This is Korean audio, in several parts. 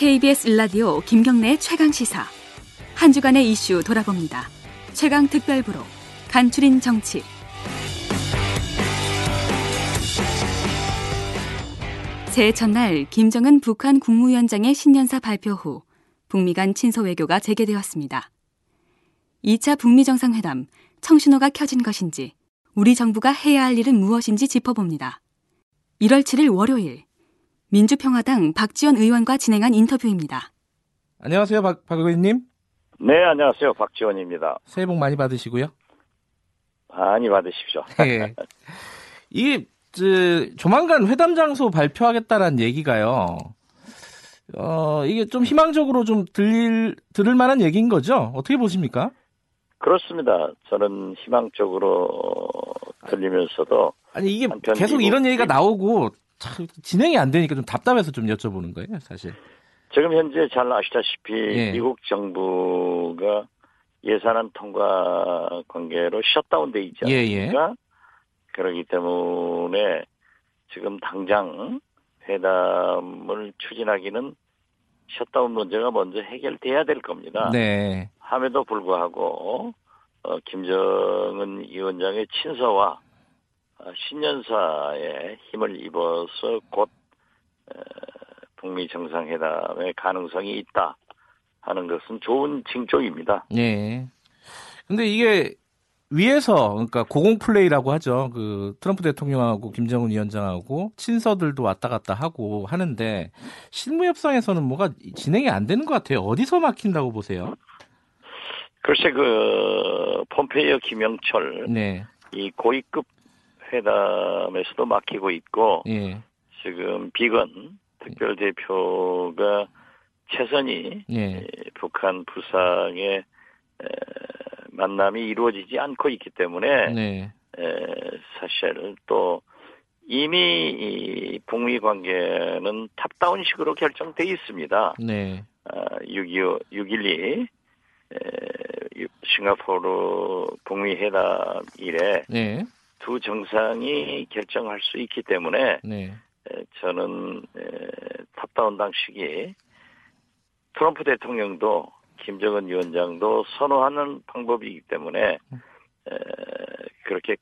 KBS 일라디오 김경래의 최강 시사. 한 주간의 이슈 돌아봅니다. 최강 특별부로 간추린 정치. 새해 첫날 김정은 북한 국무위원장의 신년사 발표 후 북미 간 친서 외교가 재개되었습니다. 2차 북미 정상회담 청신호가 켜진 것인지 우리 정부가 해야 할 일은 무엇인지 짚어봅니다. 1월 7일 월요일 민주평화당 박지원 의원과 진행한 인터뷰입니다. 안녕하세요, 박, 박 의원님. 네, 안녕하세요. 박지원입니다. 새해 복 많이 받으시고요. 많이 받으십시오. 네. 이게, 저, 조만간 회담 장소 발표하겠다라는 얘기가요. 어, 이게 좀 희망적으로 좀 들릴, 들을 만한 얘기인 거죠? 어떻게 보십니까? 그렇습니다. 저는 희망적으로 들리면서도. 아니, 이게 계속 이런 얘기가 나오고 참 진행이 안 되니까 좀 답답해서 좀 여쭤보는 거예요, 사실. 지금 현재 잘 아시다시피 예. 미국 정부가 예산안 통과 관계로 셧다운돼 있지 예, 않습니까? 그렇기 때문에 지금 당장 회담을 추진하기는 셧다운 문제가 먼저 해결돼야 될 겁니다. 네. 함에도 불구하고 어, 김정은 위원장의 친서와 어, 신년사에 힘을 입어서 곧 에, 북미 정상회담의 가능성이 있다 하는 것은 좋은 징조입니다. 네. 근데 이게 위에서 그러니까 고공 플레이라고 하죠. 그 트럼프 대통령하고 김정은 위원장하고 친서들도 왔다 갔다 하고 하는데 실무 협상에서는 뭐가 진행이 안 되는 것 같아요. 어디서 막힌다고 보세요? 글쎄 그 폼페이오 김영철 네. 이 고위급 회담에서도 막히고 있고 예. 지금 비건 특별 대표가 최선이 예. 에, 북한 부상의 에, 만남이 이루어지지 않고 있기 때문에 네. 에, 사실 또 이미 이 북미 관계는 탑다운식으로 결정돼 있습니다. 네. 아, 6.25, 6.12 에, 유- 싱가포르 북미 회담 이래 네. 두 정상이 결정할 수 있기 때문에 네. 에, 저는 에, 탑다운 방식이 트럼프 대통령도 김정은 위원장도 선호하는 방법이기 때문에 에, 그렇게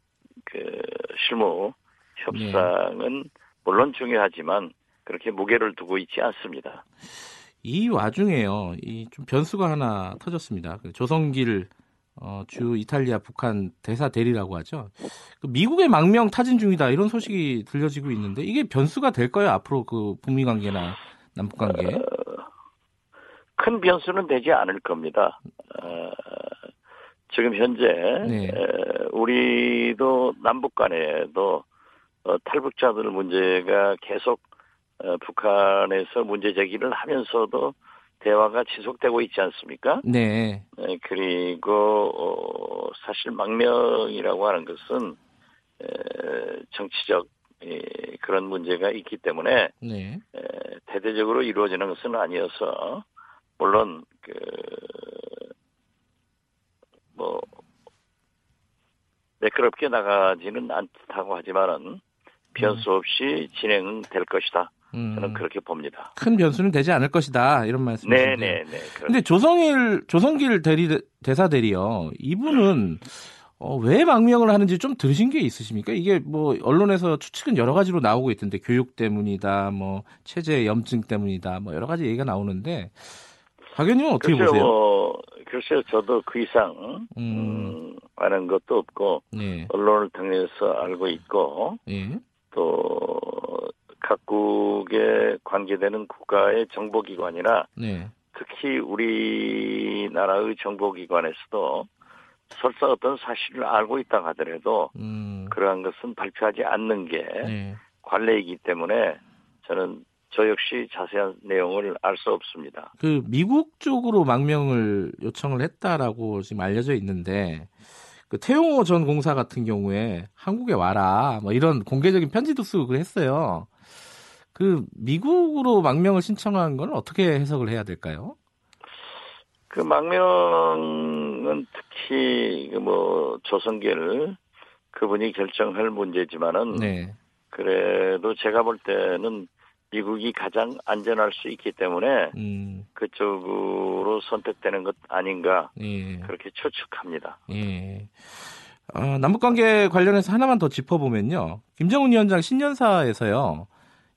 그 실무 협상은 물론 중요하지만 그렇게 무게를 두고 있지 않습니다. 이 와중에요. 이 좀 변수가 하나 터졌습니다. 그 조성길 어, 주 이탈리아 북한 대사 대리라고 하죠. 그 미국의 망명 타진 중이다 이런 소식이 들려지고 있는데 이게 변수가 될까요? 앞으로 그 북미 관계나 남북 관계? 큰 변수는 되지 않을 겁니다. 어, 지금 현재 네. 에, 우리도 남북 간에도 어, 탈북자들 문제가 계속 어, 북한에서 문제 제기를 하면서도 대화가 지속되고 있지 않습니까? 네. 에, 그리고 어, 사실 망명이라고 하는 것은 에, 정치적 예, 그런 문제가 있기 때문에 네. 에, 대대적으로 이루어지는 것은 아니어서 물론 그 뭐 매끄럽게 나가지는 않다고 하지만은 변수 없이 진행될 것이다. 음, 저는 그렇게 봅니다. 큰 변수는 되지 않을 것이다 이런 말씀이신데. 네네네. 근데 조성일 조성길 대리 대사 대리요. 이분은 어, 왜 망명을 하는지 좀 들으신 게 있으십니까? 이게 뭐 언론에서 추측은 여러 가지로 나오고 있던데 교육 때문이다, 뭐 체제 염증 때문이다, 뭐 여러 가지 얘기가 나오는데 박 의원님은 어떻게 글쎄요, 보세요? 뭐, 글쎄요, 저도 그 이상 음. 음, 아는 것도 없고 네, 언론을 통해서 알고 있고 예, 또 각국에 관계되는 국가의 정보기관이나 네, 특히 우리나라의 정보기관에서도 설사 어떤 사실을 알고 있다 하더라도 음, 그러한 것은 발표하지 않는 게 네. 관례이기 때문에 저는 저 역시 자세한 내용을 알 수 없습니다. 그 미국 쪽으로 망명을 요청을 했다라고 지금 알려져 있는데 그 태용호 전 공사 같은 경우에 한국에 와라 뭐 이런 공개적인 편지도 쓰고 그랬어요. 그 미국으로 망명을 신청한 건 어떻게 해석을 해야 될까요? 그 망명은 특히 그뭐 조성길 그분이 결정할 문제지만은 네, 그래도 제가 볼 때는 미국이 가장 안전할 수 있기 때문에 음, 그쪽으로 선택되는 것 아닌가 예. 그렇게 추측합니다. 예. 어, 남북관계 관련해서 하나만 더 짚어보면요. 김정은 위원장 신년사에서요.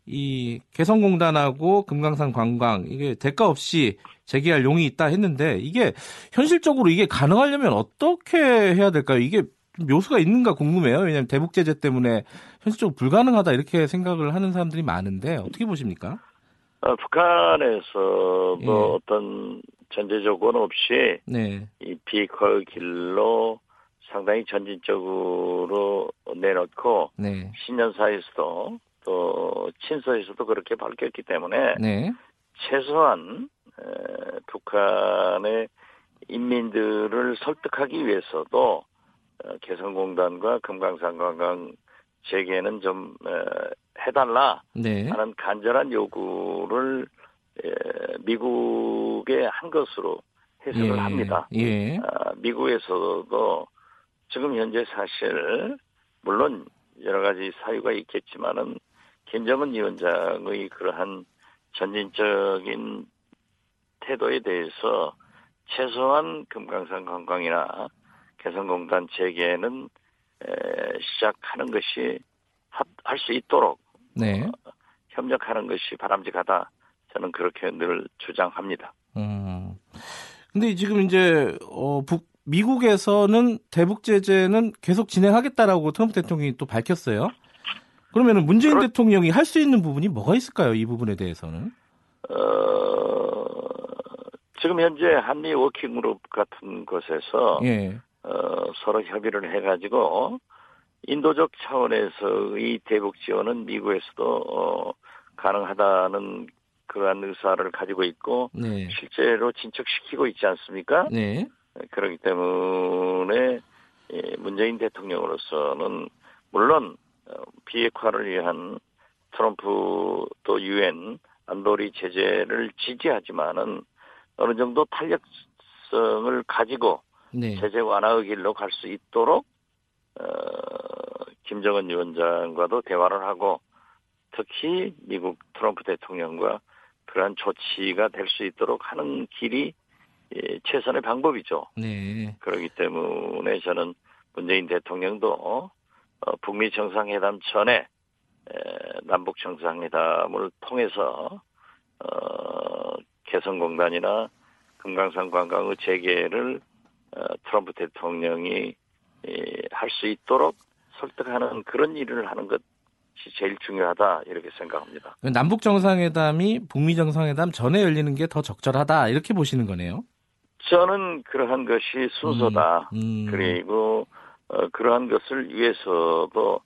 이 개성공단하고 금강산 관광 이게 대가 없이 재개할 용이 있다 했는데 이게 현실적으로 이게 가능하려면 어떻게 해야 될까요? 이게 좀 묘수가 있는가 궁금해요. 왜냐하면 대북 제재 때문에 현실적으로 불가능하다 이렇게 생각을 하는 사람들이 많은데 어떻게 보십니까? 어, 북한에서도 예. 어떤 전제 조건 없이 네, 이 비커 길로 상당히 전진적으로 내놓고 네, 신년사에서도 또 친서에서도 그렇게 밝혔기 때문에 네, 최소한 에, 북한의 인민들을 설득하기 위해서도 어, 개성공단과 금강산 관광 재개는 좀 에, 해달라 네, 하는 간절한 요구를 에, 미국에 한 것으로 해석을 예, 합니다. 예, 아, 미국에서도 지금 현재 사실 물론 여러 가지 사유가 있겠지만은 김정은 위원장의 그러한 전진적인 태도에 대해서 최소한 금강산 관광이나 개성공단 재개는 에, 시작하는 것이 할 수 있도록 네. 협력하는 것이 바람직하다. 저는 그렇게 늘 주장합니다. 음. 근데 지금 이제 어, 북 미국에서는 대북 제재는 계속 진행하겠다라고 트럼프 대통령이 또 밝혔어요. 그러면은 문재인 그렇- 대통령이 할 수 있는 부분이 뭐가 있을까요? 이 부분에 대해서는. 어, 지금 현재 한미 워킹그룹 같은 곳에서 예. 어, 서로 협의를 해가지고 인도적 차원에서의 대북 지원은 미국에서도 어, 가능하다는 그러한 의사를 가지고 있고 네. 실제로 진척시키고 있지 않습니까? 네. 그렇기 때문에 예, 문재인 대통령으로서는 물론 어, 비핵화를 위한 트럼프 또 유엔 안보리 제재를 지지하지만은 어느 정도 탄력성을 가지고 네. 제재 완화의 길로 갈 수 있도록 어, 김정은 위원장과도 대화를 하고 특히 미국 트럼프 대통령과 그러한 조치가 될 수 있도록 하는 길이 예, 최선의 방법이죠. 네. 그렇기 때문에 저는 문재인 대통령도 어, 북미 정상회담 전에 에, 남북 정상회담을 통해서 어, 개성공단이나 금강산 관광의 재개를 어, 트럼프 대통령이 할 수 있도록 설득하는 그런 일을 하는 것이 제일 중요하다 이렇게 생각합니다. 남북 정상회담이 북미 정상회담 전에 열리는 게 더 적절하다 이렇게 보시는 거네요. 저는 그러한 것이 순서다. 음. 그리고 어, 그러한 것을 위해서도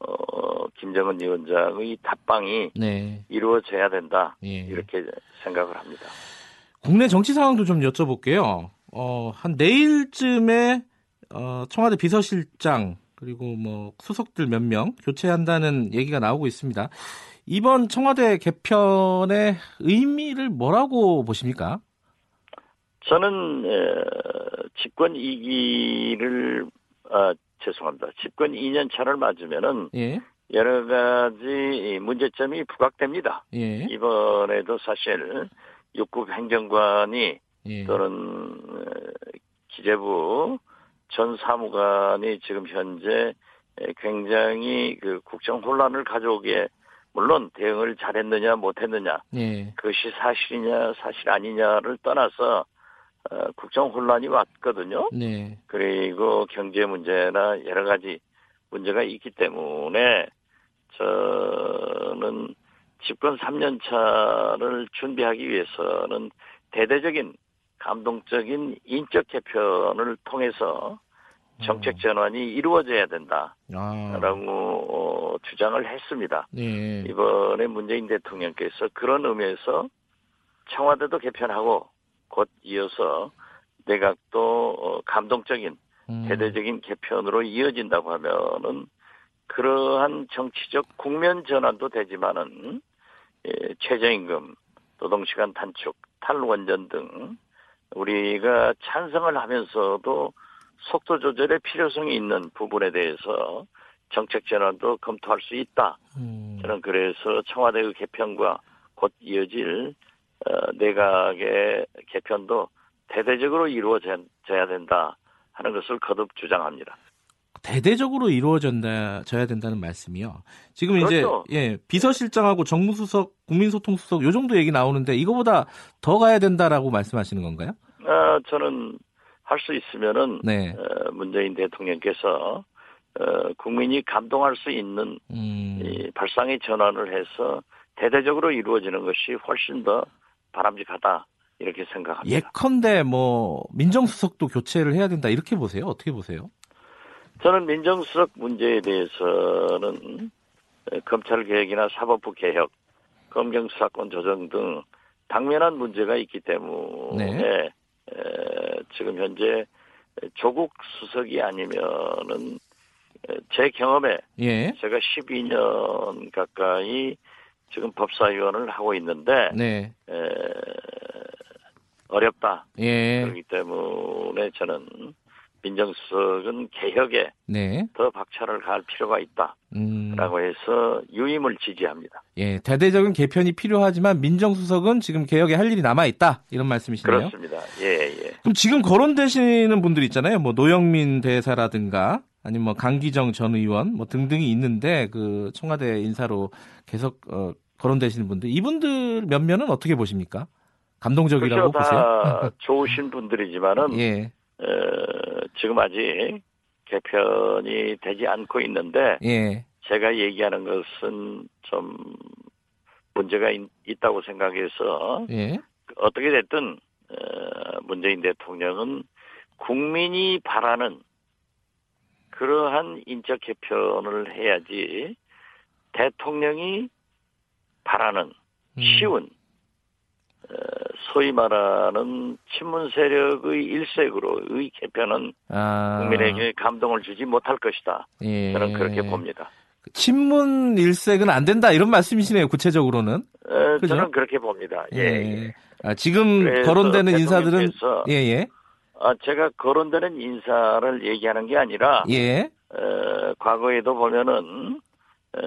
어, 김정은 위원장의 답방이 네. 이루어져야 된다. 예. 이렇게 생각을 합니다. 국내 정치 상황도 좀 여쭤볼게요. 어, 한 내일쯤에 어, 청와대 비서실장 그리고 뭐 수석들 몇 명 교체한다는 얘기가 나오고 있습니다. 이번 청와대 개편의 의미를 뭐라고 보십니까? 저는 에, 집권 2기를 아, 죄송합니다. 집권 2년 차를 맞으면은 예, 여러 가지 문제점이 부각됩니다. 예, 이번에도 사실 육급 행정관이 예, 또는 어, 기재부 전 사무관이 지금 현재 에, 굉장히 그 국정 혼란을 가져오기에 물론 대응을 잘했느냐 못했느냐 예, 그것이 사실이냐 사실 아니냐를 떠나서 어, 국정 혼란이 왔거든요. 네, 그리고 경제 문제나 여러 가지 문제가 있기 때문에 저는 집권 3년 차를 준비하기 위해서는 대대적인 감동적인 인적 개편을 통해서 정책 전환이 이루어져야 된다라고 아, 어, 주장을 했습니다. 네, 이번에 문재인 대통령께서 그런 의미에서 청와대도 개편하고 곧 이어서 내각도 어, 감동적인 음, 대대적인 개편으로 이어진다고 하면은 그러한 정치적 국면 전환도 되지만은 예, 최저임금, 노동시간 단축, 탈원전 등 우리가 찬성을 하면서도 속도 조절의 필요성이 있는 부분에 대해서 정책 전환도 검토할 수 있다. 음. 저는 그래서 청와대의 개편과 곧 이어질 어, 내각의 개편도 대대적으로 이루어져야 된다 하는 것을 거듭 주장합니다. 대대적으로 이루어져야 된다는 말씀이요. 지금 그렇죠. 이제 예, 비서실장하고 정무수석, 국민소통수석 요 정도 얘기 나오는데 이거보다 더 가야 된다라고 말씀하시는 건가요? 아, 저는 할 수 있으면은 네. 어, 문재인 대통령께서 어, 국민이 감동할 수 있는 음. 이 발상의 전환을 해서 대대적으로 이루어지는 것이 훨씬 더 바람직하다 이렇게 생각합니다. 예컨대 뭐 민정수석도 교체를 해야 된다 이렇게 보세요. 어떻게 보세요? 저는 민정수석 문제에 대해서는 에, 검찰 개혁이나 사법부 개혁, 검경 수사권 조정 등 당면한 문제가 있기 때문에 네. 에, 지금 현재 조국 수석이 아니면은 에, 제 경험에 예. 제가 12년 가까이 지금 법사위원을 하고 있는데 네. 에, 어렵다. 예. 그렇기 때문에 저는 민정수석은 개혁에 네. 더 박차를 가할 필요가 음. 있다라고 해서 유임을 지지합니다. 예. 대대적인 개편이 필요하지만 민정수석은 지금 개혁에 할 일이 남아 있다. 이런 말씀이시네요. 그렇습니다. 예, 예. 그럼 지금 거론되시는 분들 있잖아요. 뭐 노영민 대사라든가 아니면 뭐 강기정 전 의원 뭐 등등이 있는데 그 청와대 인사로 계속 어, 거론되시는 분들 이분들 몇몇은 어떻게 보십니까? 감동적이라고 그렇죠. 보세요? 다 좋으신 분들이지만은 예. 어, 지금 아직 개편이 되지 않고 있는데 예. 제가 얘기하는 것은 좀 문제가 있, 있다고 생각해서 예. 어떻게 됐든 어, 문재인 대통령은 국민이 바라는 그러한 인적 개편을 해야지 대통령이 바라는 음. 쉬운 어, 소위 말하는 친문 세력의 일색으로의 개편은 아. 국민에게 감동을 주지 못할 것이다. 예. 저는 그렇게 봅니다. 친문 일색은 안 된다 이런 말씀이시네요. 구체적으로는. 어, 그죠? 저는 그렇게 봅니다. 예. 예. 아, 지금 거론되는 인사들은 대통령께서 예, 예. 아, 제가 거론되는 인사를 얘기하는 게 아니라 예. 어, 과거에도 보면은 어,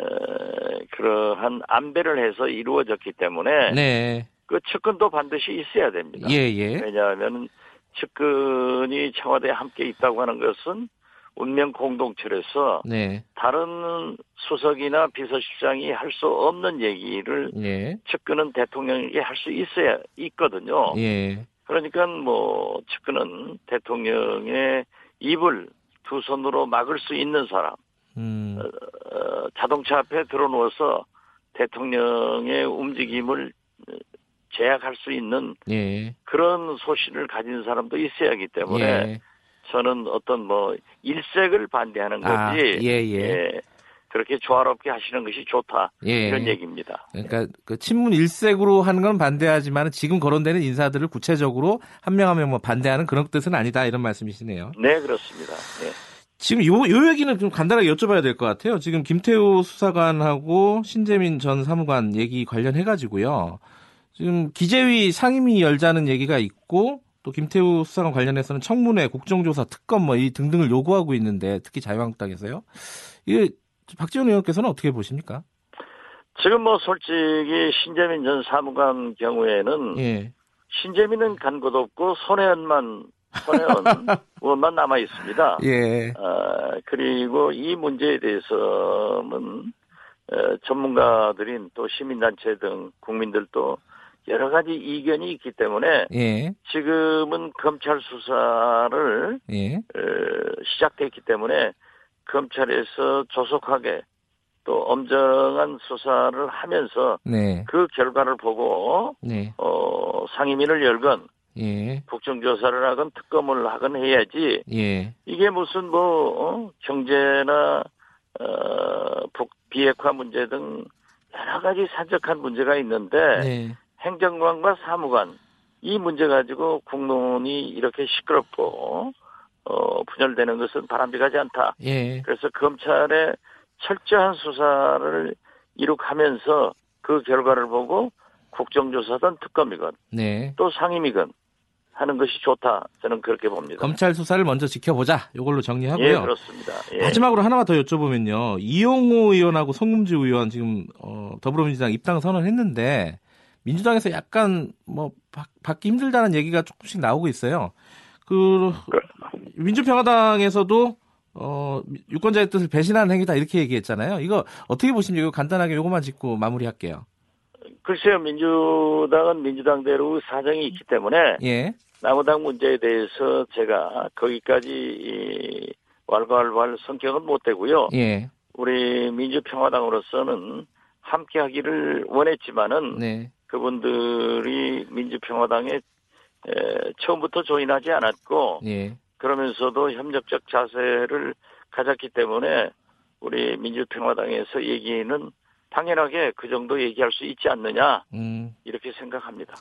그러한 안배를 해서 이루어졌기 때문에 네. 그 측근도 반드시 있어야 됩니다. 예, 예. 왜냐하면 측근이 청와대에 함께 있다고 하는 것은 운명 공동체로서 네. 다른 수석이나 비서실장이 할 수 없는 얘기를 예. 측근은 대통령에게 할수 있어야 있거든요. 예. 그러니까 뭐 측근은 대통령의 입을 두 손으로 막을 수 있는 사람, 음. 어, 자동차 앞에 들어누워서 대통령의 움직임을 어, 제약할 수 있는 예. 그런 소신을 가진 사람도 있어야 하기 때문에 예. 저는 어떤 뭐 일색을 반대하는 아, 거지 예, 예. 그렇게 조화롭게 하시는 것이 좋다 예. 이런 얘기입니다. 그러니까 그 친문 일색으로 하는 건 반대하지만 지금 거론되는 인사들을 구체적으로 한 명 한 명 뭐 반대하는 그런 뜻은 아니다 이런 말씀이시네요. 네 그렇습니다. 예. 지금 요, 요 얘기는 좀 간단하게 여쭤봐야 될 것 같아요. 지금 김태우 수사관하고 신재민 전 사무관 얘기 관련해가지고요. 지금 기재위 상임위 열자는 얘기가 있고 또 김태우 수사관 관련해서는 청문회, 국정조사, 특검 뭐 이 등등을 요구하고 있는데 특히 자유한국당에서요. 이게 박지원 의원께서는 어떻게 보십니까? 지금 뭐 솔직히 신재민 전 사무관 경우에는 예. 신재민은 간 곳 없고 손혜원만 손혜원 의원만 남아 있습니다. 예. 아, 그리고 이 문제에 대해서는 어, 전문가들인 또 시민단체 등 국민들도 여러 가지 이견이 있기 때문에 예. 지금은 검찰 수사를 예. 어, 시작됐기 때문에 검찰에서 조속하게 또 엄정한 수사를 하면서 네. 그 결과를 보고 네. 어, 상임위를 열건 예. 국정조사를 하건 특검을 하건 해야지 예. 이게 무슨 뭐 어, 경제나 어, 북 비핵화 문제 등 여러 가지 산적한 문제가 있는데 네. 행정관과 사무관 이 문제 가지고 국론이 이렇게 시끄럽고 어, 분열되는 것은 바람직하지 않다. 예. 그래서 검찰의 철저한 수사를 이룩하면서 그 결과를 보고 국정조사든 특검이건 네. 또 상임이건 하는 것이 좋다. 저는 그렇게 봅니다. 검찰 수사를 먼저 지켜보자. 이걸로 정리하고요. 예, 그렇습니다. 예. 마지막으로 하나만 더 여쭤보면요. 이용호 의원하고 송금주 의원 지금 어, 더불어민주당 입당 선언했는데 민주당에서 약간 뭐 받, 받기 힘들다는 얘기가 조금씩 나오고 있어요. 그 민주평화당에서도 어, 유권자의 뜻을 배신하는 행위다 이렇게 얘기했잖아요. 이거 어떻게 보십니까? 이거 간단하게 요것만 짚고 마무리할게요. 글쎄요, 민주당은 민주당대로 사정이 있기 때문에 예. 나무당 문제에 대해서 제가 거기까지 이 왈가왈부할 성격은 못 되고요. 예. 우리 민주평화당으로서는 함께하기를 원했지만은 네. 그분들이 민주평화당에 에, 처음부터 조인하지 않았고 예. 그러면서도 협력적 자세를 가졌기 때문에 우리 민주평화당에서 얘기는 당연하게 그 정도 얘기할 수 있지 않느냐 음. 이렇게 생각합니다.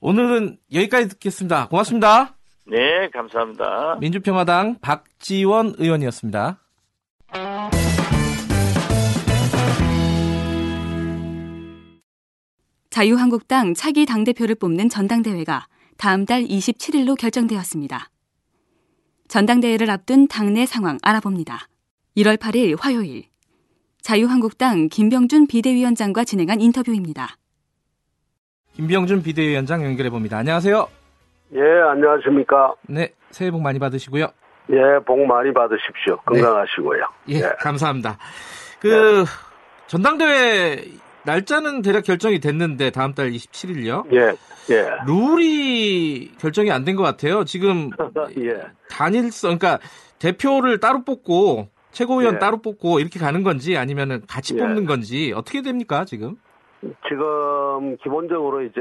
오늘은 여기까지 듣겠습니다. 고맙습니다. 네, 감사합니다. 민주평화당 박지원 의원이었습니다. 자유한국당 차기 당대표를 뽑는 전당대회가 다음 달 27일로 결정되었습니다. 전당대회를 앞둔 당내 상황 알아봅니다. 1월 8일 화요일 자유한국당 김병준 비대위원장과 진행한 인터뷰입니다. 김병준 비대위원장 연결해 봅니다. 안녕하세요. 예, 안녕하십니까. 네, 새해 복 많이 받으시고요. 예, 복 많이 받으십시오. 건강하시고요. 예, 감사합니다. 그 전당대회 날짜는 대략 결정이 됐는데 다음 달 27일요. 예, 예. 룰이 결정이 안 된 것 같아요. 지금 예. 단일성, 그러니까 대표를 따로 뽑고 최고위원 예. 따로 뽑고 이렇게 가는 건지 아니면은 같이 예. 뽑는 건지 어떻게 됩니까 지금? 지금 기본적으로 이제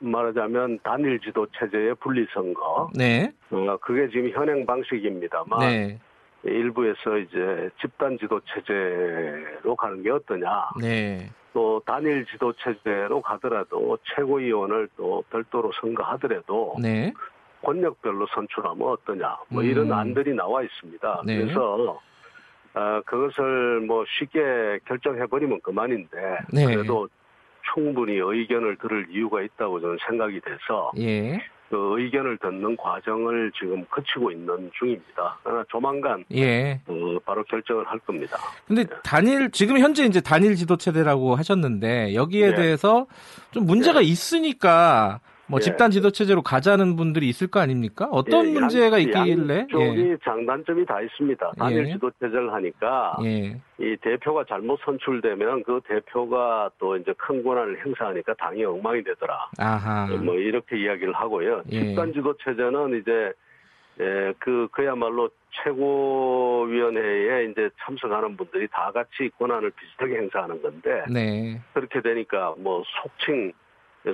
말하자면 단일 지도 체제의 분리 선거. 네, 어, 그게 지금 현행 방식입니다만 네, 일부에서 이제 집단 지도 체제로 가는 게 어떠냐. 네, 또 단일 지도 체제로 가더라도 최고위원을 또 별도로 선거하더라도 네, 권력별로 선출하면 어떠냐. 뭐 음. 이런 안들이 나와 있습니다. 네. 그래서 어, 그것을 뭐 쉽게 결정해 버리면 그만인데 네. 그래도 충분히 의견을 들을 이유가 있다고 저는 생각이 돼서 예, 그 의견을 듣는 과정을 지금 거치고 있는 중입니다. 그러나 조만간 예. 어, 바로 결정을 할 겁니다. 근데 단일 지금 현재 이제 단일 지도 체제라고 하셨는데 여기에 네. 대해서 좀 문제가 있으니까 뭐 예. 집단 지도 체제로 가자는 분들이 있을 거 아닙니까? 어떤 예, 문제가 양- 있길래? 양쪽이 장단점이 다 있습니다. 단일 예. 지도 체제를 하니까 예. 예. 이 대표가 잘못 선출되면 그 대표가 또 이제 큰 권한을 행사하니까 당이 엉망이 되더라. 아하. 뭐 이렇게 이야기를 하고요. 예. 집단 지도 체제는 이제 예, 그 그야말로 최고위원회에 이제 참석하는 분들이 다 같이 권한을 비슷하게 행사하는 건데 네. 그렇게 되니까 뭐 속칭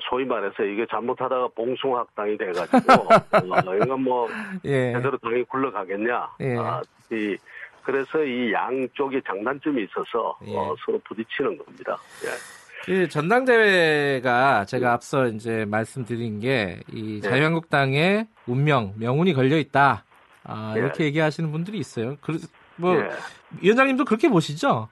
소위 말해서 이게 잘못하다가 봉숭학당이 돼가지고 어, 이건 뭐 예. 제대로 당이 굴러가겠냐. 예. 아, 이, 그래서 이 양쪽이 장단점이 있어서 예. 어, 서로 부딪히는 겁니다. 예. 그 전당대회가 제가 앞서 이제 말씀드린 게이 네. 자유한국당의 운명, 명운이 걸려 있다. 아, 예. 이렇게 얘기하시는 분들이 있어요. 그, 뭐 예. 위원장님도 그렇게 보시죠?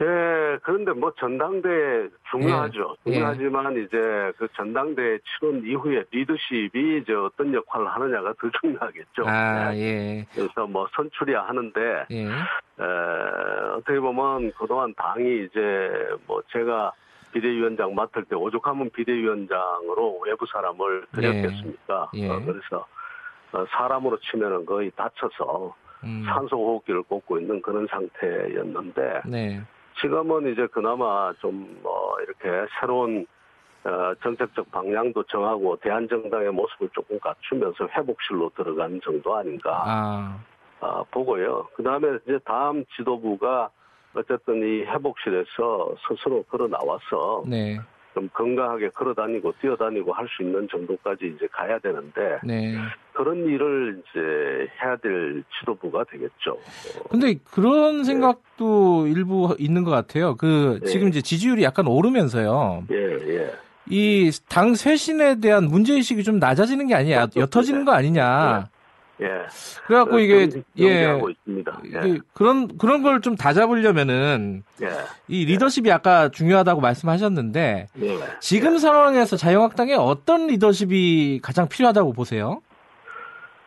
예, 그런데 뭐 전당대회 중요하죠. 예. 중요하지만 이제 그 전당대회 치른 이후에 리더십이 이제 어떤 역할을 하느냐가 더 중요하겠죠. 아, 예. 예. 그래서 뭐 선출이야 하는데 예. 에, 어떻게 보면 그동안 당이 이제 뭐 제가 비대위원장 맡을 때 오죽하면 비대위원장으로 외부 사람을 드렸겠습니까? 예. 어, 그래서 어, 사람으로 치면은 거의 다쳐서 음. 산소 호흡기를 꽂고 있는 그런 상태였는데 네. 지금은 이제 그나마 좀 뭐 이렇게 새로운 어, 정책적 방향도 정하고 대한정당의 모습을 조금 갖추면서 회복실로 들어간 정도 아닌가 아, 아, 보고요. 그 다음에 이제 다음 지도부가 어쨌든 이 회복실에서 스스로 걸어 나와서 네. 좀 건강하게 걸어 다니고 뛰어다니고 할 수 있는 정도까지 이제 가야 되는데 네. 그런 일을 이제 해야 될 지도부가 되겠죠. 어, 근데 그런 생각도 일부 있는 것 같아요. 그 예. 지금 이제 지지율이 약간 오르면서요. 예, 예. 이당 쇄신에 대한 문제 의식이 좀 낮아지는 게 아니냐, 그렇죠. 옅어지는 거 아니냐. 예. 그래갖고 이게 예. 예. 그런 그런 걸 좀 다 잡으려면은 예. 이 리더십이 아까 중요하다고 말씀하셨는데 예. 지금 상황에서 자유한국당에 어떤 리더십이 가장 필요하다고 보세요?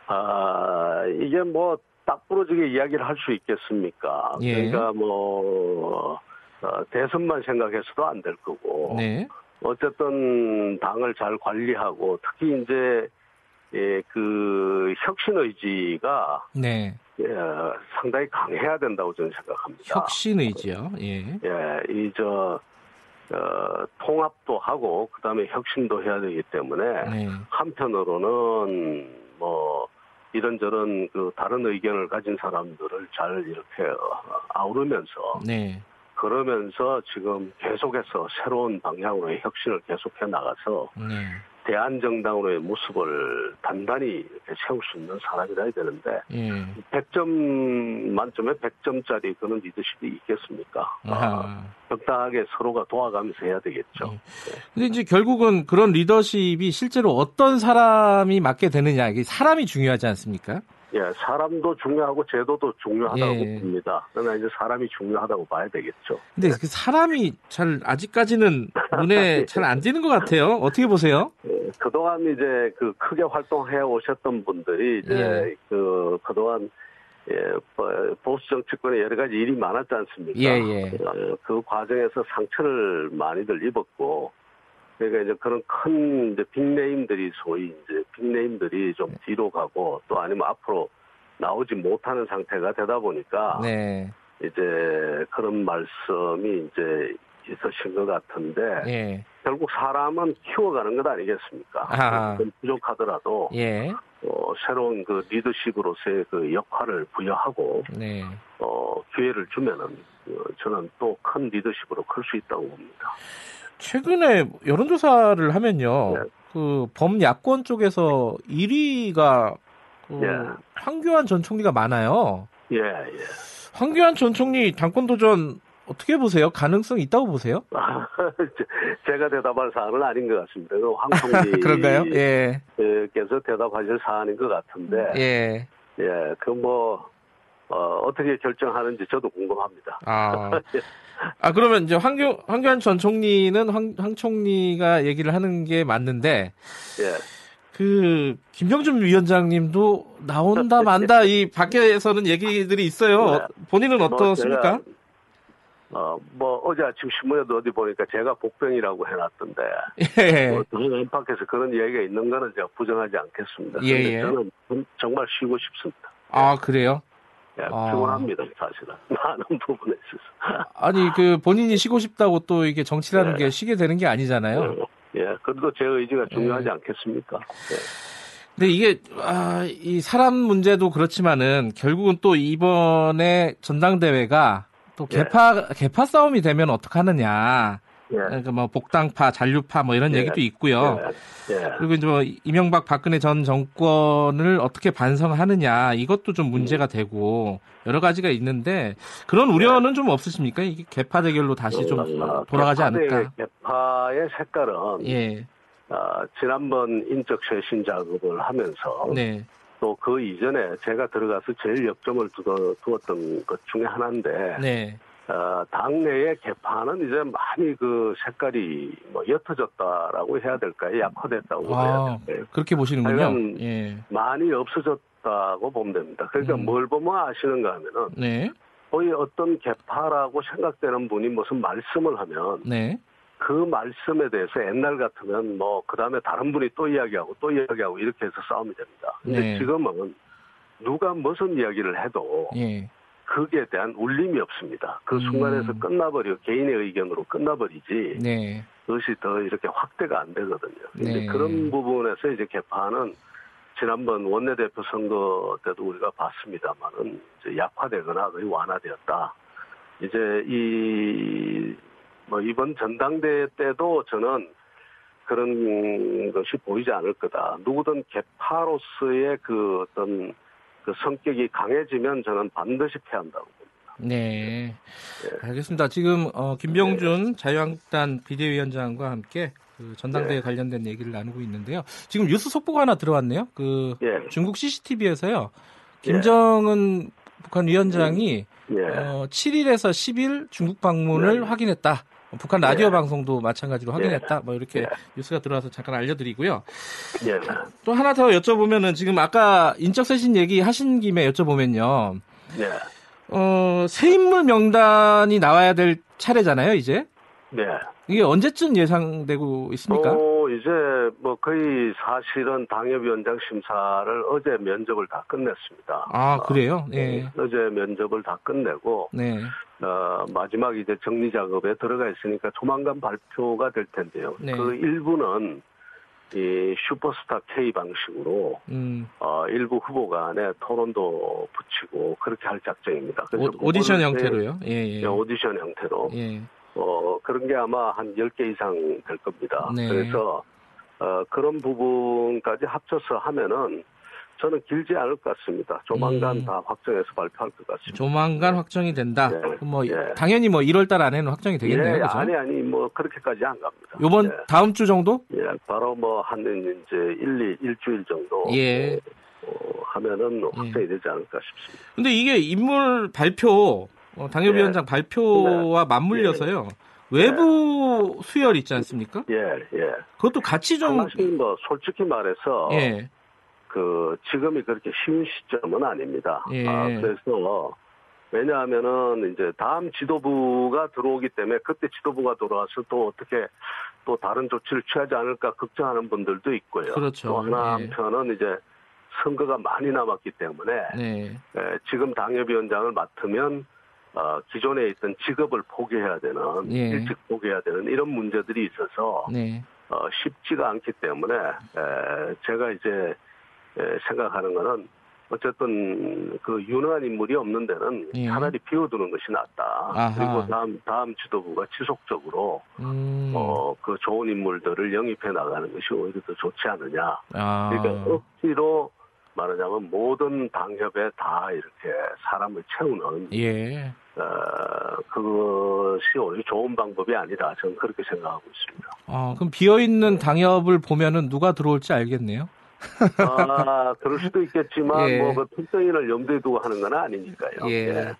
아, 이게 뭐, 딱 부러지게 이야기를 할 수 있겠습니까? 예. 그러니까 뭐, 어, 대선만 생각해서도 안 될 거고. 네. 어쨌든 당을 잘 관리하고 특히 이제 예, 그 혁신 의지가 네. 예, 상당히 강해야 된다고 저는 생각합니다. 혁신 의지요. 예. 예, 이저 어, 통합도 하고 그다음에 혁신도 해야 되기 때문에 네. 한편으로는 뭐 이런저런 그 다른 의견을 가진 사람들을 잘 이렇게 어, 아우르면서 네. 그러면서 지금 계속해서 새로운 방향으로의 혁신을 계속해 나가서 네. 대한정당으로의 모습을 단단히 세울 수 있는 사람이라야 되는데 예. 100점 만점에 100점짜리 그런 리더십이 있겠습니까? 아. 적당하게 서로가 도와가면서 해야 되겠죠. 예. 근데 이제 결국은 그런 리더십이 실제로 어떤 사람이 맡게 되느냐 이게 사람이 중요하지 않습니까? 예, 사람도 중요하고 제도도 중요하다고 예. 봅니다. 그러나 이제 사람이 중요하다고 봐야 되겠죠. 근데 그 사람이 잘 아직까지는 눈에 잘 안 띄는 것 같아요. 어떻게 보세요? 예, 그동안 이제 그 크게 활동해 오셨던 분들이 이제 예. 그 그동안 예, 뭐, 보수 정치권에 여러 가지 일이 많았지 않습니까? 예, 예. 어, 그 과정에서 상처를 많이들 입었고, 그러니까 이제 그런 큰 이제 빅네임들이 소위 이제 빅네임들이 좀 네. 뒤로 가고 또 아니면 앞으로 나오지 못하는 상태가 되다 보니까 네. 이제 그런 말씀이 이제 있으신 것 같은데 예. 결국 사람은 키워가는 것 아니겠습니까? 좀 부족하더라도 예. 어, 새로운 그 리더십으로서의 그 역할을 부여하고 네. 어, 기회를 주면은 어, 저는 또 큰 리더십으로 클 수 있다고 봅니다. 최근에 여론조사를 하면요. 네. 그 범야권 쪽에서 1위가 그 예. 황교안 전 총리가 많아요. 예, 예. 황교안 전 총리 당권 도전 어떻게 보세요? 가능성 있다고 보세요? 제가 대답할 사안은 아닌 것 같습니다. 그 황총리 그런가요? 예. 께서 대답하실 사안인 것 같은데, 예. 예, 그 뭐, 어, 어떻게 결정하는지 저도 궁금합니다. 아. 아, 그러면 이제 황교, 황교안 전 총리는 황, 황 총리가 얘기를 하는 게 맞는데, 예. 그, 김병준 위원장님도 나온다, 만다, 이 밖에서는 얘기들이 있어요. 네. 본인은 뭐 어떻습니까? 제가, 어, 뭐, 어제 아침 신문에도 어디 보니까 제가 복병이라고 해놨던데, 예. 뭐, 당 안팎에서 그런 이야기가 있는 거는 제가 부정하지 않겠습니다. 예, 예. 저는 좀- 정말 쉬고 싶습니다. 아, 그래요? 예, 아. 피곤합니다, 사실은. 많은 부분에 있어서. 아니, 그, 본인이 쉬고 싶다고 또 이게 정치라는 네. 게 쉬게 되는 게 아니잖아요. 예, 그래도 제 의지가 중요하지 예. 않겠습니까? 예. 근데 이게, 아, 이 사람 문제도 그렇지만은 결국은 또 이번에 전당대회가 또 예. 개파, 개파 싸움이 되면 어떡하느냐. 예. 그러니까 뭐 복당파, 잔류파 뭐 이런 예. 얘기도 있고요. 예. 예. 그리고 이제 뭐 이명박 박근혜 전 정권을 어떻게 반성하느냐 이것도 좀 문제가 되고 여러 가지가 있는데 그런 우려는 좀 없으십니까? 이게 개파 대결로 다시 좀 어, 돌아가지 개파의- 않을까? 개파의 색깔은 예, 어, 지난번 인적 쇄신 작업을 하면서 네, 또 그 이전에 제가 들어가서 제일 역점을 두었던 것 중에 하나인데 네, 어, 당내의 개파는 이제 많이 그 색깔이 뭐 옅어졌다라고 해야 될까요? 약화됐다고 아. 해야 될까요? 그렇게 보시는군요. 예, 많이 없어졌다고 보면 됩니다. 그러니까 음. 뭘 보면 아시는가 하면은 네, 거의 어떤 개파라고 생각되는 분이 무슨 말씀을 하면 네, 그 말씀에 대해서 옛날 같으면 뭐 그 다음에 다른 분이 또 이야기하고 또 이야기하고 이렇게 해서 싸움이 됩니다. 근데 네. 지금은 누가 무슨 이야기를 해도 예, 거기에 대한 울림이 없습니다. 그 음. 순간에서 끝나버려 개인의 의견으로 끝나버리지 네, 그것이 더 이렇게 확대가 안 되거든요. 근데 네. 그런 부분에서 이제 개파는 지난번 원내대표 선거 때도 우리가 봤습니다만은 약화되거나 거의 완화되었다. 이제 이, 뭐 이번 전당대회 때도 저는 그런 것이 보이지 않을 거다. 누구든 개파로서의 그 어떤 그 성격이 강해지면 저는 반드시 패한다고 봅니다. 네. 알겠습니다. 지금 어, 김병준 자유한국당 비대위원장과 함께 그 전당대회 네. 관련된 얘기를 나누고 있는데요. 지금 뉴스 속보가 하나 들어왔네요. 그 예, 중국 CCTV에서요. 김정은 북한 위원장이 예. 어, 7일에서 10일 중국 방문을 네. 확인했다. 북한 라디오 예. 방송도 마찬가지로 확인했다. 뭐 이렇게 예. 뉴스가 들어와서 잠깐 알려드리고요. 예. 또 하나 더 여쭤보면은 지금 아까 인적 쇄신 얘기 하신 김에 여쭤보면요. 네. 어, 새 인물 명단이 나와야 될 차례잖아요, 이제. 네. 이게 언제쯤 예상되고 있습니까? 어, 이제 뭐 거의 사실은 당협위원장 심사를 어제 면접을 다 끝냈습니다. 아, 그래요? 어, 예. 어제 면접을 다 끝내고 네. 어, 마지막 이제 정리 작업에 들어가 있으니까 조만간 발표가 될 텐데요. 네. 그 일부는 이 슈퍼스타 K 방식으로 음, 어, 일부 후보 간에 토론도 붙이고 그렇게 할 작정입니다. 그래서 오, 그거를 형태로요? 예, 예. 예, 오디션 형태로 예. 어, 그런 게 아마 한 10개 이상 될 겁니다. 네. 그래서, 어, 그런 부분까지 합쳐서 하면은 저는 길지 않을 것 같습니다. 조만간 음. 다 확정해서 발표할 것 같습니다. 조만간 확정이 된다. 네. 그럼 뭐 예. 당연히 뭐 1월 달 안에는 확정이 되겠네요. 예, 그죠? 아니, 아니, 뭐, 그렇게까지 안 갑니다. 요번 예, 다음 주 정도? 예, 바로 뭐, 한, 이제, 일, 일, 일주일 정도. 예. 어, 하면은 확정이 되지 않을까 싶습니다. 근데 이게 인물 발표, 어, 당협위원장 네. 발표와 맞물려서요. 외부 수혈 있지 않습니까? 예, 예. 그것도 같이 좀 사실 뭐, 솔직히 말해서. 예. 그 지금이 그렇게 쉬운 시점은 아닙니다. 예. 아, 그래서 왜냐하면은 이제 다음 지도부가 들어오기 때문에 그때 지도부가 들어와서 또 어떻게 또 다른 조치를 취하지 않을까 걱정하는 분들도 있고요. 그렇죠. 또 하나 예. 한편은 이제 선거가 많이 남았기 때문에 네. 에, 지금 당협위원장을 맡으면 어, 기존에 있던 직업을 포기해야 되는 예. 일찍 포기해야 되는 이런 문제들이 있어서 네. 어, 쉽지가 않기 때문에 에, 제가 이제 에, 생각하는 거는 어쨌든 그 유능한 인물이 없는 데는 예. 차라리 비워두는 것이 낫다. 아하. 그리고 다음 다음 지도부가 지속적으로 음. 어, 그 좋은 인물들을 영입해 나가는 것이 오히려 더 좋지 않느냐. 아. 그러니까 억지로 말하자면 모든 당협에 다 이렇게 사람을 채우는 예. 어, 그것이 오히려 좋은 방법이 아니다. 저는 그렇게 생각하고 있습니다. 어, 그럼 비어 있는 당협을 보면은 누가 들어올지 알겠네요. 아, 그럴 수도 있겠지만, 예. 뭐, 그 특정인을 염두에 두고 하는 건 아니니까요. 예.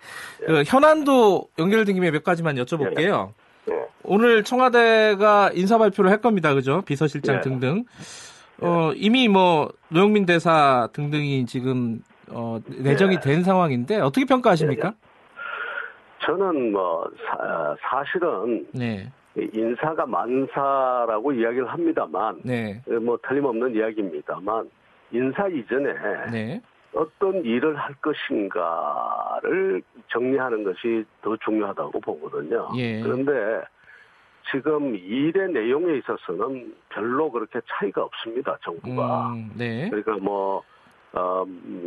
그 현안도 연결된 김에 몇 가지만 여쭤볼게요. 예. 오늘 청와대가 인사 발표를 할 겁니다. 그죠? 비서실장 예. 등등. 어, 이미 뭐 노영민 대사 등등이 지금 어, 내정이 예. 된 상황인데 어떻게 평가하십니까? 저는 뭐, 사, 사실은 네. 인사가 만사라고 이야기를 합니다만, 네. 뭐, 틀림없는 이야기입니다만, 인사 이전에 네. 어떤 일을 할 것인가를 정리하는 것이 더 중요하다고 보거든요. 예. 그런데 지금 일의 내용에 있어서는 별로 그렇게 차이가 없습니다, 정부가. 음, 네. 그러니까 뭐, 어,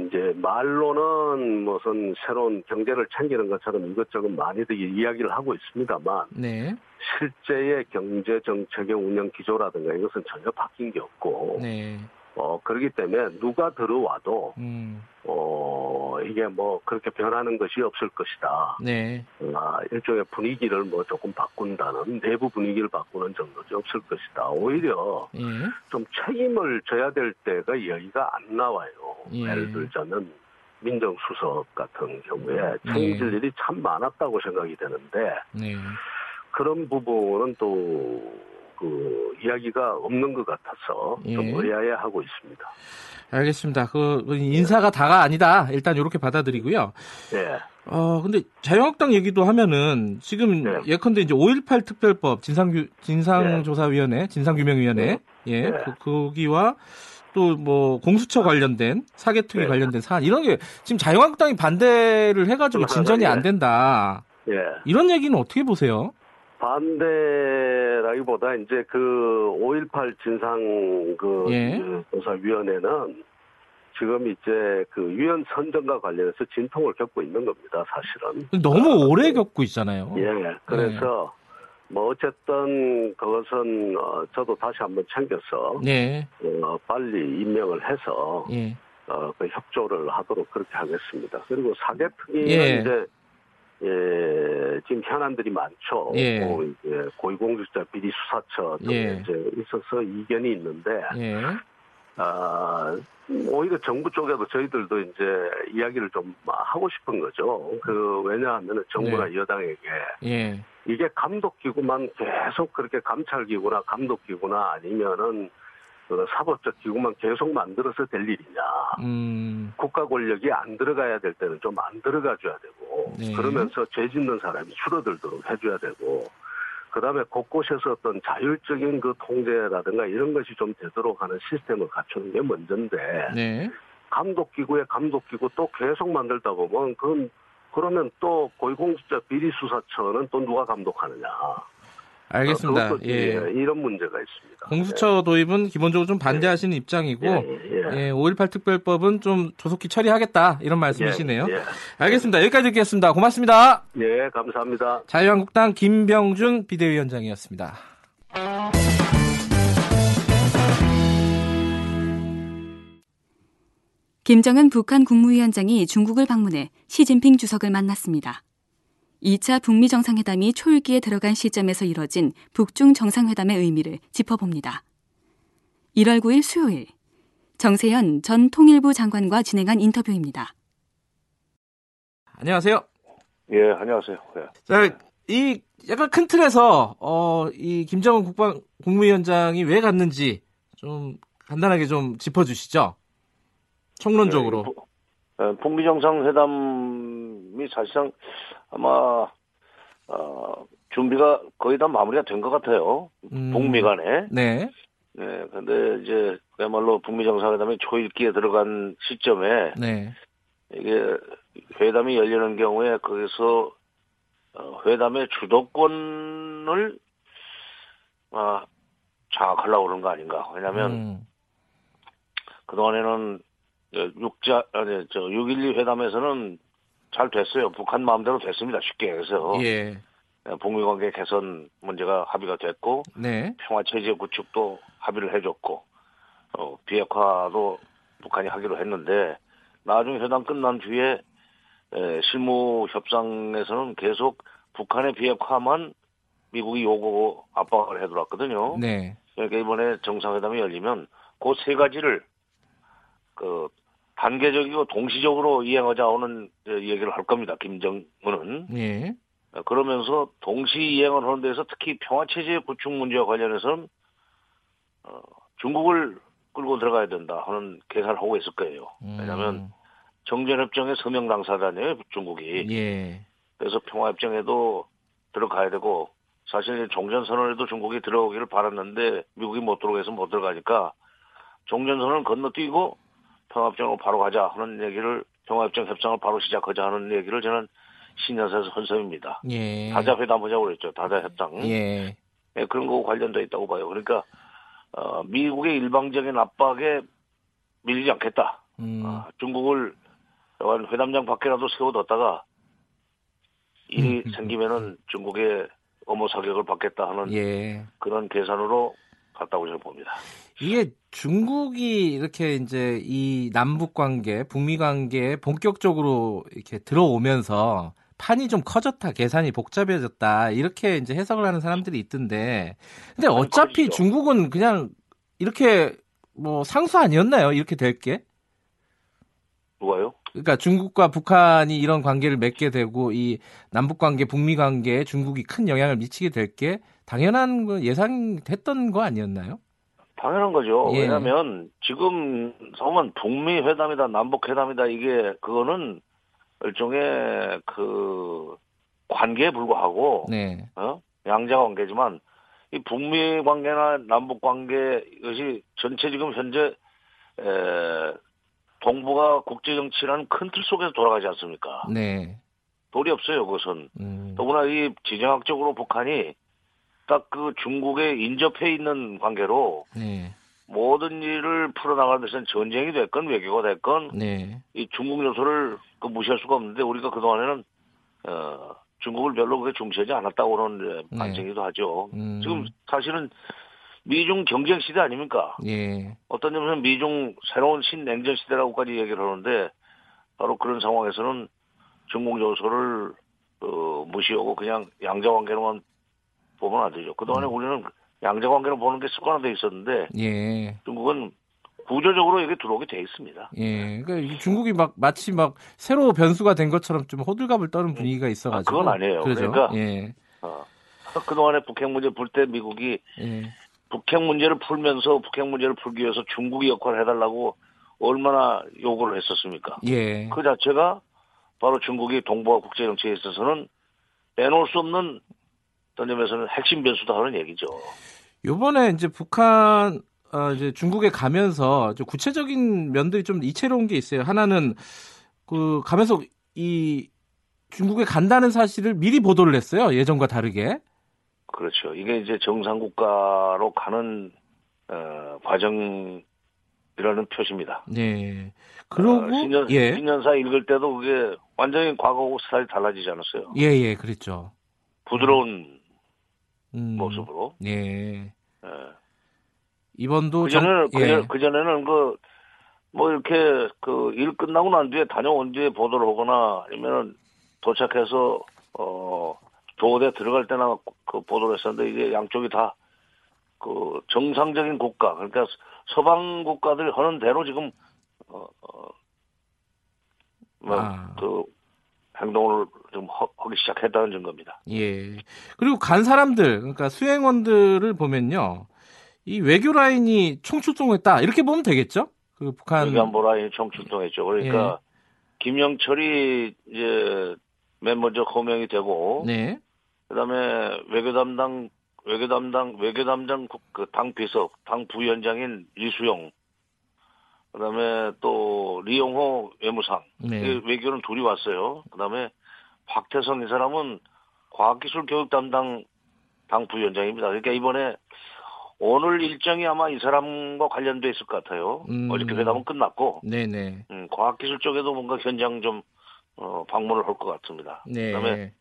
이제 말로는 무슨 새로운 경제를 챙기는 것처럼 이것저것 많이들 이야기를 하고 있습니다만, 네. 실제의 경제 정책의 운영 기조라든가 이것은 전혀 바뀐 게 없고, 네. 어, 그렇기 때문에 누가 들어와도, 음, 어, 이게 뭐 그렇게 변하는 것이 없을 것이다. 네. 아, 일종의 분위기를 뭐 조금 바꾼다는, 내부 분위기를 바꾸는 정도지 없을 것이다. 오히려 예. 좀 책임을 져야 될 때가 여기가 안 나와요. 예. 예를 들자면 민정수석 같은 경우에 예. 책임질 일이 참 많았다고 생각이 되는데 네. 그런 부분은 또 그 이야기가 없는 것 같아서 좀 예. 의아해하고 있습니다. 알겠습니다. 그 인사가 다가 아니다. 일단 이렇게 받아들이고요. 예, 어, 근데 자유한국당 얘기도 하면은 지금 네. 예컨대 이제 5.18 특별법 진상규 진상조사위원회, 진상규명위원회, 예, 네. 그, 거기와 또 뭐 공수처 관련된 사개특위 네. 관련된 사안 이런 게 지금 자유한국당이 반대를 해가지고 진전이 안 된다. 예. 이런 얘기는 어떻게 보세요? 반대라기보다 이제 그 5.18 진상 그 예. 조사위원회는 지금 이제 그 위원 선정과 관련해서 진통을 겪고 있는 겁니다, 사실은. 너무 오래 겪고 있잖아요. 예, 그래서 뭐 어쨌든 그것은 어, 저도 다시 한번 챙겨서 네, 어, 빨리 임명을 해서 예, 어, 그 협조를 하도록 그렇게 하겠습니다. 그리고 사개특위는 예. 이제 예, 지금 현안들이 많죠. 예. 뭐 이제 고위공직자 비리 수사처 등에 예. 이제 있어서 이견이 있는데 예, 아, 오히려 정부 쪽에도 저희들도 이제 이야기를 좀 하고 싶은 거죠. 그, 왜냐하면 정부나 네. 여당에게 예, 이게 감독기구만 계속 그렇게 감찰기구나 감독기구나 아니면은 그 사법적 기구만 계속 만들어서 될 일이냐. 음, 국가 권력이 안 들어가야 될 때는 좀 안 들어가 줘야 되고 네. 그러면서 죄 짓는 사람이 줄어들도록 해줘야 되고 그다음에 곳곳에서 어떤 자율적인 그 통제라든가 이런 것이 좀 되도록 하는 시스템을 갖추는 게 먼저인데 네. 감독기구에 감독기구 또 계속 만들다 보면 그건 그러면 또 고위공직자 비리 수사처는 또 누가 감독하느냐. 알겠습니다. 그것도, 예. 이런 문제가 있습니다. 공수처 도입은 기본적으로 좀 반대하시는 입장이고, 예, 예, 예. 예, 5.18 특별법은 좀 조속히 처리하겠다 이런 말씀이시네요. 예, 알겠습니다. 여기까지 듣겠습니다. 고맙습니다. 예. 예, 감사합니다. 자유한국당 김병준 비대위원장이었습니다. 김정은 북한 국무위원장이 중국을 방문해 시진핑 주석을 만났습니다. 2차 북미 정상회담이 초읽기에 들어간 시점에서 이뤄진 북중 정상회담의 의미를 짚어봅니다. 1월 9일 수요일 정세현 전 통일부 장관과 진행한 인터뷰입니다. 안녕하세요. 예, 안녕하세요. 예. 자, 이 약간 큰 틀에서 어, 이 김정은 국방 국무위원장이 왜 갔는지 좀 간단하게 좀 짚어주시죠. 총론적으로. 예, 부- 예, 북미 정상회담 이 사실상 아마 어, 준비가 거의 다 마무리가 된 것 같아요. 음, 북미 간에. 네. 네, 근데 이제 그야말로 북미 정상회담이 초읽기에 들어간 시점에 네. 이게 회담이 열리는 경우에 거기서 어, 회담의 주도권을 아, 장악하려고 그러는 거 아닌가. 왜냐하면 음, 그동안에는 육자 아니 저 6.12 회담에서는 잘 됐어요. 북한 마음대로 됐습니다. 쉽게 해서 예. 북미 관계 개선 문제가 합의가 됐고 네. 평화 체제 구축도 합의를 해줬고 어, 비핵화도 북한이 하기로 했는데 나중에 회담 끝난 뒤에 에, 실무 협상에서는 계속 북한의 비핵화만 미국이 요구고 압박을 해들었거든요. 네. 그러니까 이번에 정상회담이 열리면 그 세 가지를 그 단계적이고 동시적으로 이행하자 하는 얘기를 할 겁니다. 김정은은 예. 그러면서 동시 이행을 하는 데서 특히 평화체제 구축 문제와 관련해서는 어, 중국을 끌고 들어가야 된다 하는 계산을 하고 있을 거예요. 왜냐하면 음, 정전협정의 서명 당사자네요, 중국이. 예. 그래서 평화협정에도 들어가야 되고 사실 종전선언에도 중국이 들어오기를 바랐는데 미국이 못 들어오게 못 들어가니까 종전선언을 건너뛰고 평화협정으로 바로 가자 하는 얘기를 평화협정 협상을 바로 시작하자 하는 얘기를 저는 신년사에서 헌셈입니다. 예. 다자회담 하자고 그랬죠. 다자협상. 예. 예, 그런 거고 관련돼 있다고 봐요. 그러니까 어, 미국의 일방적인 압박에 밀리지 않겠다. 음, 아, 중국을 회담장 밖에라도 세워뒀다가 일이 음. 생기면은 중국의 엄호 사격을 받겠다 하는 예. 그런 계산으로 갔다고 저는 봅니다. 이게 중국이 이렇게 이제 이 남북 관계, 북미 관계에 본격적으로 이렇게 들어오면서 판이 좀 커졌다, 계산이 복잡해졌다, 이렇게 이제 해석을 하는 사람들이 있던데. 근데 어차피 커지죠. 중국은 그냥 이렇게 뭐 상수 아니었나요? 이렇게 될 게? 누가요? 그러니까 중국과 북한이 이런 관계를 맺게 되고 이 남북 관계, 북미 관계에 중국이 큰 영향을 미치게 될 게 당연한 거 예상됐던 거 아니었나요? 당연한 거죠. 예. 왜냐하면 지금 보면 북미 회담이다, 남북 회담이다 이게 그거는 일종의 그 관계에 불과하고 네. 어? 양자 관계지만 이 북미 관계나 남북 관계 이것이 전체 지금 현재 에, 동북아 국제 정치라는 큰 틀 속에서 돌아가지 않습니까? 네. 돌이 없어요, 그것은. 음. 더구나 이 지정학적으로 북한이 딱 그 중국에 인접해 있는 관계로 네. 모든 일을 풀어나가는 데서는 전쟁이 됐건 외교가 됐건 네. 이 중국 요소를 그 무시할 수가 없는데 우리가 그동안에는 어, 중국을 별로 그렇게 중시하지 않았다고는 네. 반증이기도 하죠. 음. 지금 사실은 미중 경쟁 시대 아닙니까? 예. 어떤 점에서는 미중 새로운 신냉전 시대라고까지 얘기를 하는데 바로 그런 상황에서는 중국 요소를 어, 무시하고 그냥 양자 관계로만 보면 안 되죠. 그동안에 음. 우리는 양자 관계로 보는 게 습관화돼 있었는데 예. 중국은 구조적으로 여기 들어오게 돼 있습니다. 예. 그러니까 이 중국이 막 마치 막 새로 변수가 된 것처럼 좀 호들갑을 떠는 분위기가 있어가지고. 아, 그건 아니에요. 그러죠? 그러니까 예. 어, 그동안에 북핵 문제 풀 때 미국이 예. 북핵 문제를 풀면서 북핵 문제를 풀기 위해서 중국이 역할을 해달라고 얼마나 요구를 했었습니까? 예. 그 자체가 바로 중국이 동북아 국제 정치에 있어서는 빼놓을 수 없는 어떤 점에서는 핵심 변수다 하는 얘기죠. 요번에 이제 북한 어, 이제 중국에 가면서 좀 구체적인 면들이 좀 이채로운 게 있어요. 하나는 그 가면서 이 중국에 간다는 사실을 미리 보도를 했어요. 예전과 다르게. 그렇죠. 이게 이제 정상 국가로 가는 어, 과정이라는 표시입니다. 네. 그러고 어, 신년, 예. 신년사 읽을 때도 그게 완전히 과거하고 스타일이 달라지지 않았어요. 예, 예, 그랬죠. 부드러운 음, 모습으로. 예. 예. 이번도 그전에는 정- 예. 그, 전에는 그, 뭐 이렇게 그 일 끝나고 난 뒤에 다녀온 뒤에 보도를 하거나 아니면은 도착해서 어 도어대 들어갈 때나 그 보도를 했었는데 이게 양쪽이 다 그 정상적인 국가 그러니까 서방 국가들이 하는 대로 지금 어, 어, 뭐, 아. 그 행동을 좀 허- 하기 시작했다는 증거입니다. 예. 그리고 간 사람들, 그러니까 수행원들을 보면요. 이 외교 라인이 총출동했다. 이렇게 보면 되겠죠? 그 북한 외교안보 라인이 총출동했죠. 그러니까 예. 김영철이 이제 맨 먼저 호명이 되고 네. 그 다음에 외교 담당 외교 담당 외교 담당 그 당 비서 당 부위원장인 이수영 그다음에 또 리용호 외무상 네. 이 외교는 둘이 왔어요. 그다음에 박태성 이 사람은 과학기술 교육 담당 당 부위원장입니다. 그러니까 이번에 오늘 일정이 아마 이 사람과 관련돼 있을 것 같아요. 음. 어저께 회담은 끝났고 네, 네. 음, 과학기술 쪽에도 뭔가 현장 좀 어, 방문을 할 것 같습니다. 네. 그다음에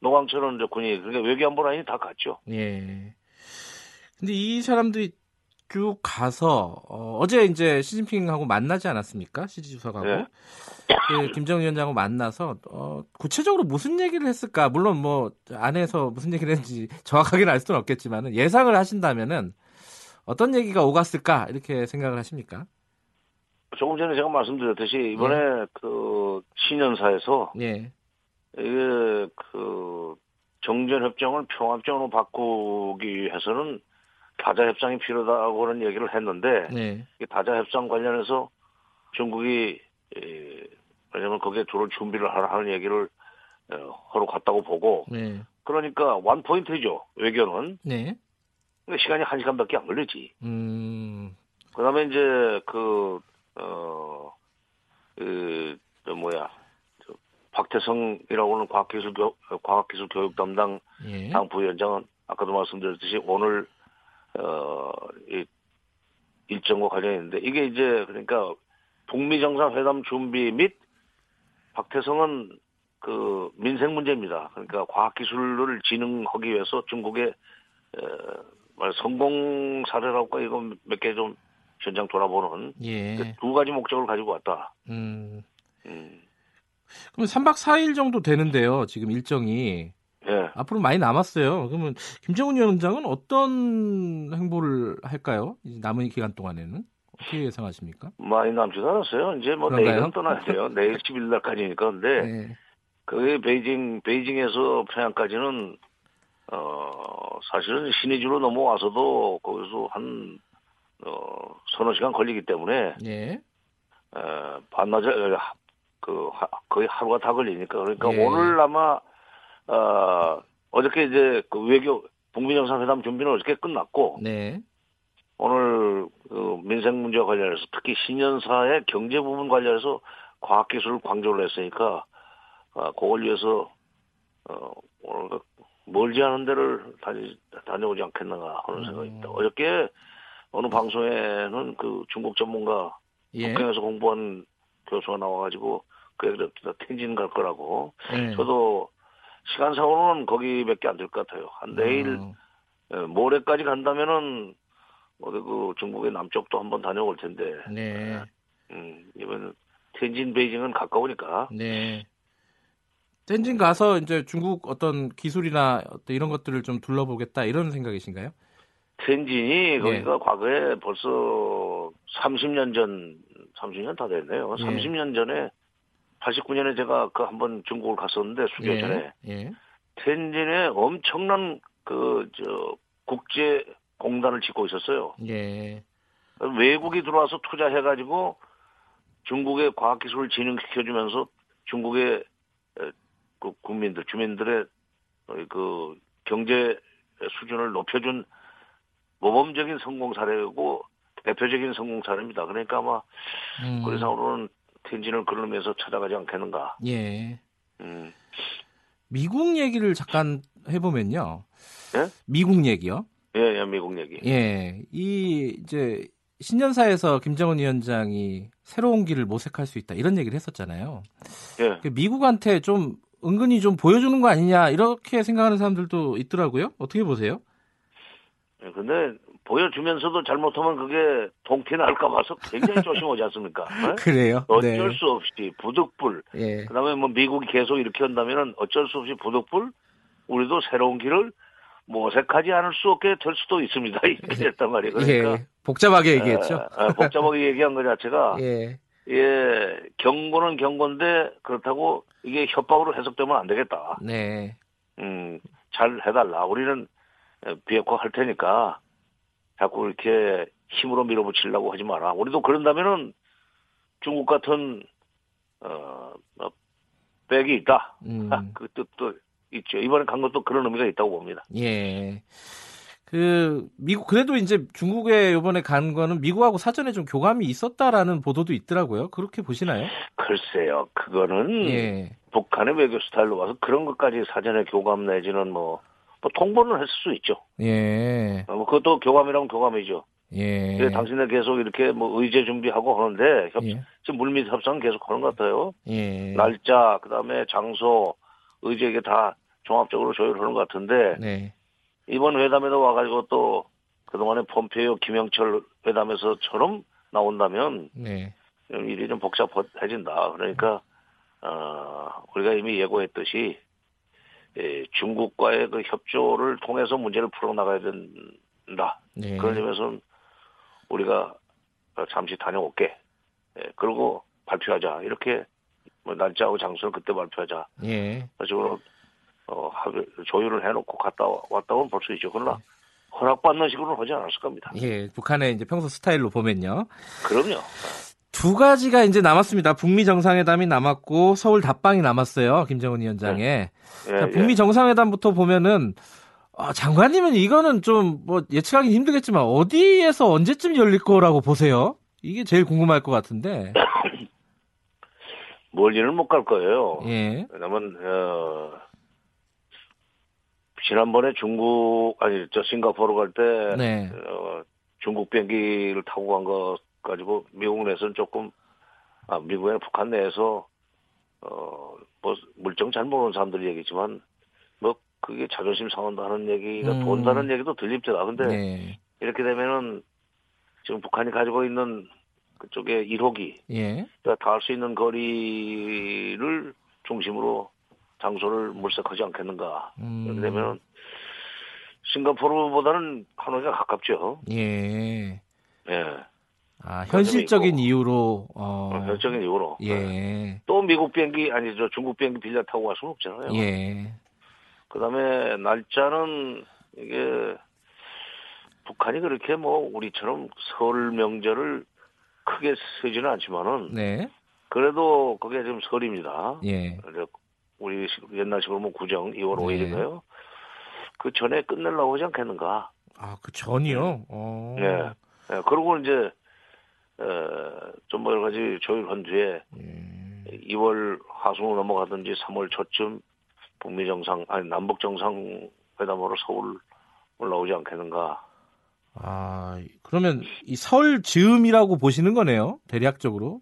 노광철은 이제 군이 그러니까 외교안보 라인이 다 갔죠. 예. 근데 이 사람들이 쭉 가서 어, 제 이제 시진핑하고 만나지 않았습니까? 시지 주석하고 네. 그 김정은 위원장하고 만나서 어, 구체적으로 무슨 얘기를 했을까? 물론 뭐 안에서 무슨 얘기를 했는지 정확하게는 알 수는 없겠지만 예상을 하신다면은 어떤 얘기가 오갔을까 이렇게 생각을 하십니까? 조금 전에 제가 말씀드렸듯이 이번에 그 신년사에서 예, 이게 그 정전 협정을 평화협정으로 바꾸기 위해서는 다자 협상이 필요하다고 하는 얘기를 했는데 네, 이 다자 협상 관련해서 중국이 에, 왜냐면 거기에 들어올 준비를 하라 하는 얘기를 어, 하러 갔다고 보고 네, 그러니까 원 포인트죠 외교는. 네, 그러니까 시간이 한 시간밖에 안 걸리지. 음, 그다음에 이제 그 어, 그, 저 뭐야, 저 박태성이라고 하는 과학기술 교, 과학기술 교육 담당 예, 당 부위원장은 아까도 말씀드렸듯이 오늘 어, 이 일정과 관련이 있는데 이게 이제 그러니까 북미 정상회담 준비 및 박태성은 그 민생 문제입니다. 그러니까 과학기술을 진흥하기 위해서 중국의 어, 말 성공 사례라고 이거 몇개 좀 현장 돌아보는 예, 그 두 가지 목적을 가지고 왔다. 음. 음, 그럼 3박 4일 정도 되는데요. 지금 일정이 예. 앞으로 많이 남았어요. 그러면 김정은 위원장은 어떤 행보를 할까요? 이 남은 기간 동안에는 어떻게 예상하십니까? 많이 남지도 않았어요. 이제 뭐 그런가요? 내일은 떠나야 돼요. 내일 10일 날까지니까. 근데 네. 그게 베이징, 베이징에서 평양까지는, 어, 사실은 신의주로 넘어와서도 거기서 한, 어, 서너 시간 걸리기 때문에, 예. 어, 반나절, 그, 하- 거의 하루가 다 걸리니까. 그러니까 예. 오늘 아마, 어, 어저께 이제 그 외교, 북미 정상회담 준비는 어저께 끝났고, 네. 오늘 그 민생 문제와 관련해서 특히 신년사의 경제 부분 관련해서 과학기술을 강조를 했으니까 아, 그걸 위해서 어, 오늘 그 멀지 않은 데를 다니, 다녀오지 않겠는가 하는 생각입니다. 음. 어저께 어느 방송에는 그 중국 전문가 예. 북경에서 공부한 교수가 나와가지고 그 얘기를 했습니다. 텐진 갈 거라고. 네. 저도 시간상으로는 거기밖에 안 될 것 같아요. 한 내일 어, 예, 모레까지 간다면은 어디 그 중국의 남쪽도 한번 다녀올 텐데 네. 음, 이번 텐진 베이징은 가까우니까 네. 텐진 가서 이제 중국 어떤 기술이나 어떤 이런 것들을 좀 둘러보겠다 이런 생각이신가요? 텐진이 예. 거기가 과거에 벌써 30년 전 30년 다 됐네요. 예. 30년 전에 89년에 제가 그 한번 중국을 갔었는데 수교 전에 예. 예. 텐진에 엄청난 그 저 국제 공단을 짓고 있었어요. 예. 외국이 들어와서 투자해가지고 중국의 과학기술을 진흥시켜주면서 중국의 에, 그 국민들, 주민들의 어, 그 경제 수준을 높여준 모범적인 성공 사례고 대표적인 성공 사례입니다. 그러니까 아마 음, 그래서오로는 텐진을 걸으면서 찾아가지 않겠는가. 예. 음. 미국 얘기를 잠깐 해보면요. 예? 미국 얘기요. 예, 예, 미국 얘기. 예. 이 이제 신년사에서 김정은 위원장이 새로운 길을 모색할 수 있다 이런 얘기를 했었잖아요. 예. 그 미국한테 좀 은근히 좀 보여주는 거 아니냐 이렇게 생각하는 사람들도 있더라고요. 어떻게 보세요? 예, 근데 보여주면서도 잘못하면 그게 동티 날까 봐서 굉장히 조심하지 않습니까? 예? 그래요. 어쩔 수 없이 부득불. 예. 그다음에 뭐 미국이 계속 이렇게 한다면은 어쩔 수 없이 부득불 우리도 새로운 길을 모색하지 않을 수 없게 될 수도 있습니다. 이렇게 됐단 말이에요. 그러니까 예. 복잡하게 얘기했죠. 어, 어, 복잡하게 얘기한 것 자체가 예. 예 경고는 경고인데 그렇다고 이게 협박으로 해석되면 안 되겠다. 네. 음, 잘 해달라. 우리는 비핵화 할 테니까 자꾸 이렇게 힘으로 밀어붙이려고 하지 마라. 우리도 그런다면은 중국 같은 어, 어, 백이 있다. 음. 그 뜻도 있죠. 이번에 간 것도 그런 의미가 있다고 봅니다. 예. 그 미국 그래도 이제 중국에 이번에 간 거는 미국하고 사전에 좀 교감이 있었다라는 보도도 있더라고요. 그렇게 보시나요? 글쎄요, 그거는 예. 북한의 외교 스타일로 봐서 그런 것까지 사전에 교감 내지는 뭐, 뭐 통보는 했을 수 있죠. 예. 어, 뭐 그것도 교감이라면 교감이죠. 예. 예, 당신들 계속 이렇게 뭐 의제 준비하고 하는데 협, 예. 지금 물밑 협상 계속 하는 것 같아요. 예. 날짜, 그다음에 장소, 의제 이게 다 종합적으로 조율하는 것 같은데 네. 이번 회담에도 와가지고 또 그동안에 폼페이오 김영철 회담에서처럼 나온다면 네. 좀 일이 좀 복잡해진다. 그러니까 어, 우리가 이미 예고했듯이 예, 중국과의 그 협조를 통해서 문제를 풀어나가야 된다. 네. 그런 점에서는 우리가 잠시 다녀올게. 예, 그리고 발표하자. 이렇게 뭐 날짜하고 장소를 그때 발표하자. 예. 식으로 어, 합의, 조율을 해놓고 갔다 와- 왔다고는 볼수 있죠. 그러나 허락받는 식으로는 하지 않았을 겁니다. 예. 북한의 이제 평소 스타일로 보면요. 그럼요. 두 가지가 이제 남았습니다. 북미 정상회담이 남았고 서울 답방이 남았어요. 김정은 위원장의. 예, 자, 예. 북미 정상회담부터 보면은 아, 장관님은 이거는 좀 뭐 예측하기 힘들겠지만 어디에서 언제쯤 열릴 거라고 보세요? 이게 제일 궁금할 것 같은데. 멀리는 못 갈 거예요. 예. 왜냐면 어, 지난번에 중국 아니 저 싱가포르 갈때 네. 어, 중국 비행기를 타고 간 거 가지고 미국 내에서는 조금 아 미국에 북한 내에서 어 뭐 물정 잘 모르는 사람들이 얘기지만 뭐 그게 자존심 상한다는 얘기가 음. 돈다는 얘기도 들립니다. 근데 네. 이렇게 되면은 지금 북한이 가지고 있는 그쪽에 1호기 예. 닿을 수 있는 거리를 중심으로 장소를 물색하지 않겠는가. 음. 이렇게 되면 싱가포르보다는 하노이가 가깝죠. 예. 예. 아, 현실적인. 이유로 어. 결정인 이유로. 예. 또 미국 비행기 아니 저 중국 비행기 빌려 타고 갈 수는 없잖아요. 예. 그다음에 날짜는 이게 북한이 그렇게 뭐 우리처럼 설 명절을 크게 세지는 않지만은 네. 그래도 그게 지금 설입니다. 예. 우리 식- 옛날식으로 뭐 구정 2월 네. 5일인가요? 그 전에 끝내려고 하지 않겠는가? 아, 그 전이요? 어. 예. 예, 그리고 이제 어, 좀뭐 여러 가지 조율한 뒤에 예. 2월 하순으로 넘어가든지 3월 초쯤 북미 정상 아니 남북 정상 회담으로 서울 올라오지 않겠는가? 아, 그러면 이 설 즈음이라고 보시는 거네요. 대략적으로.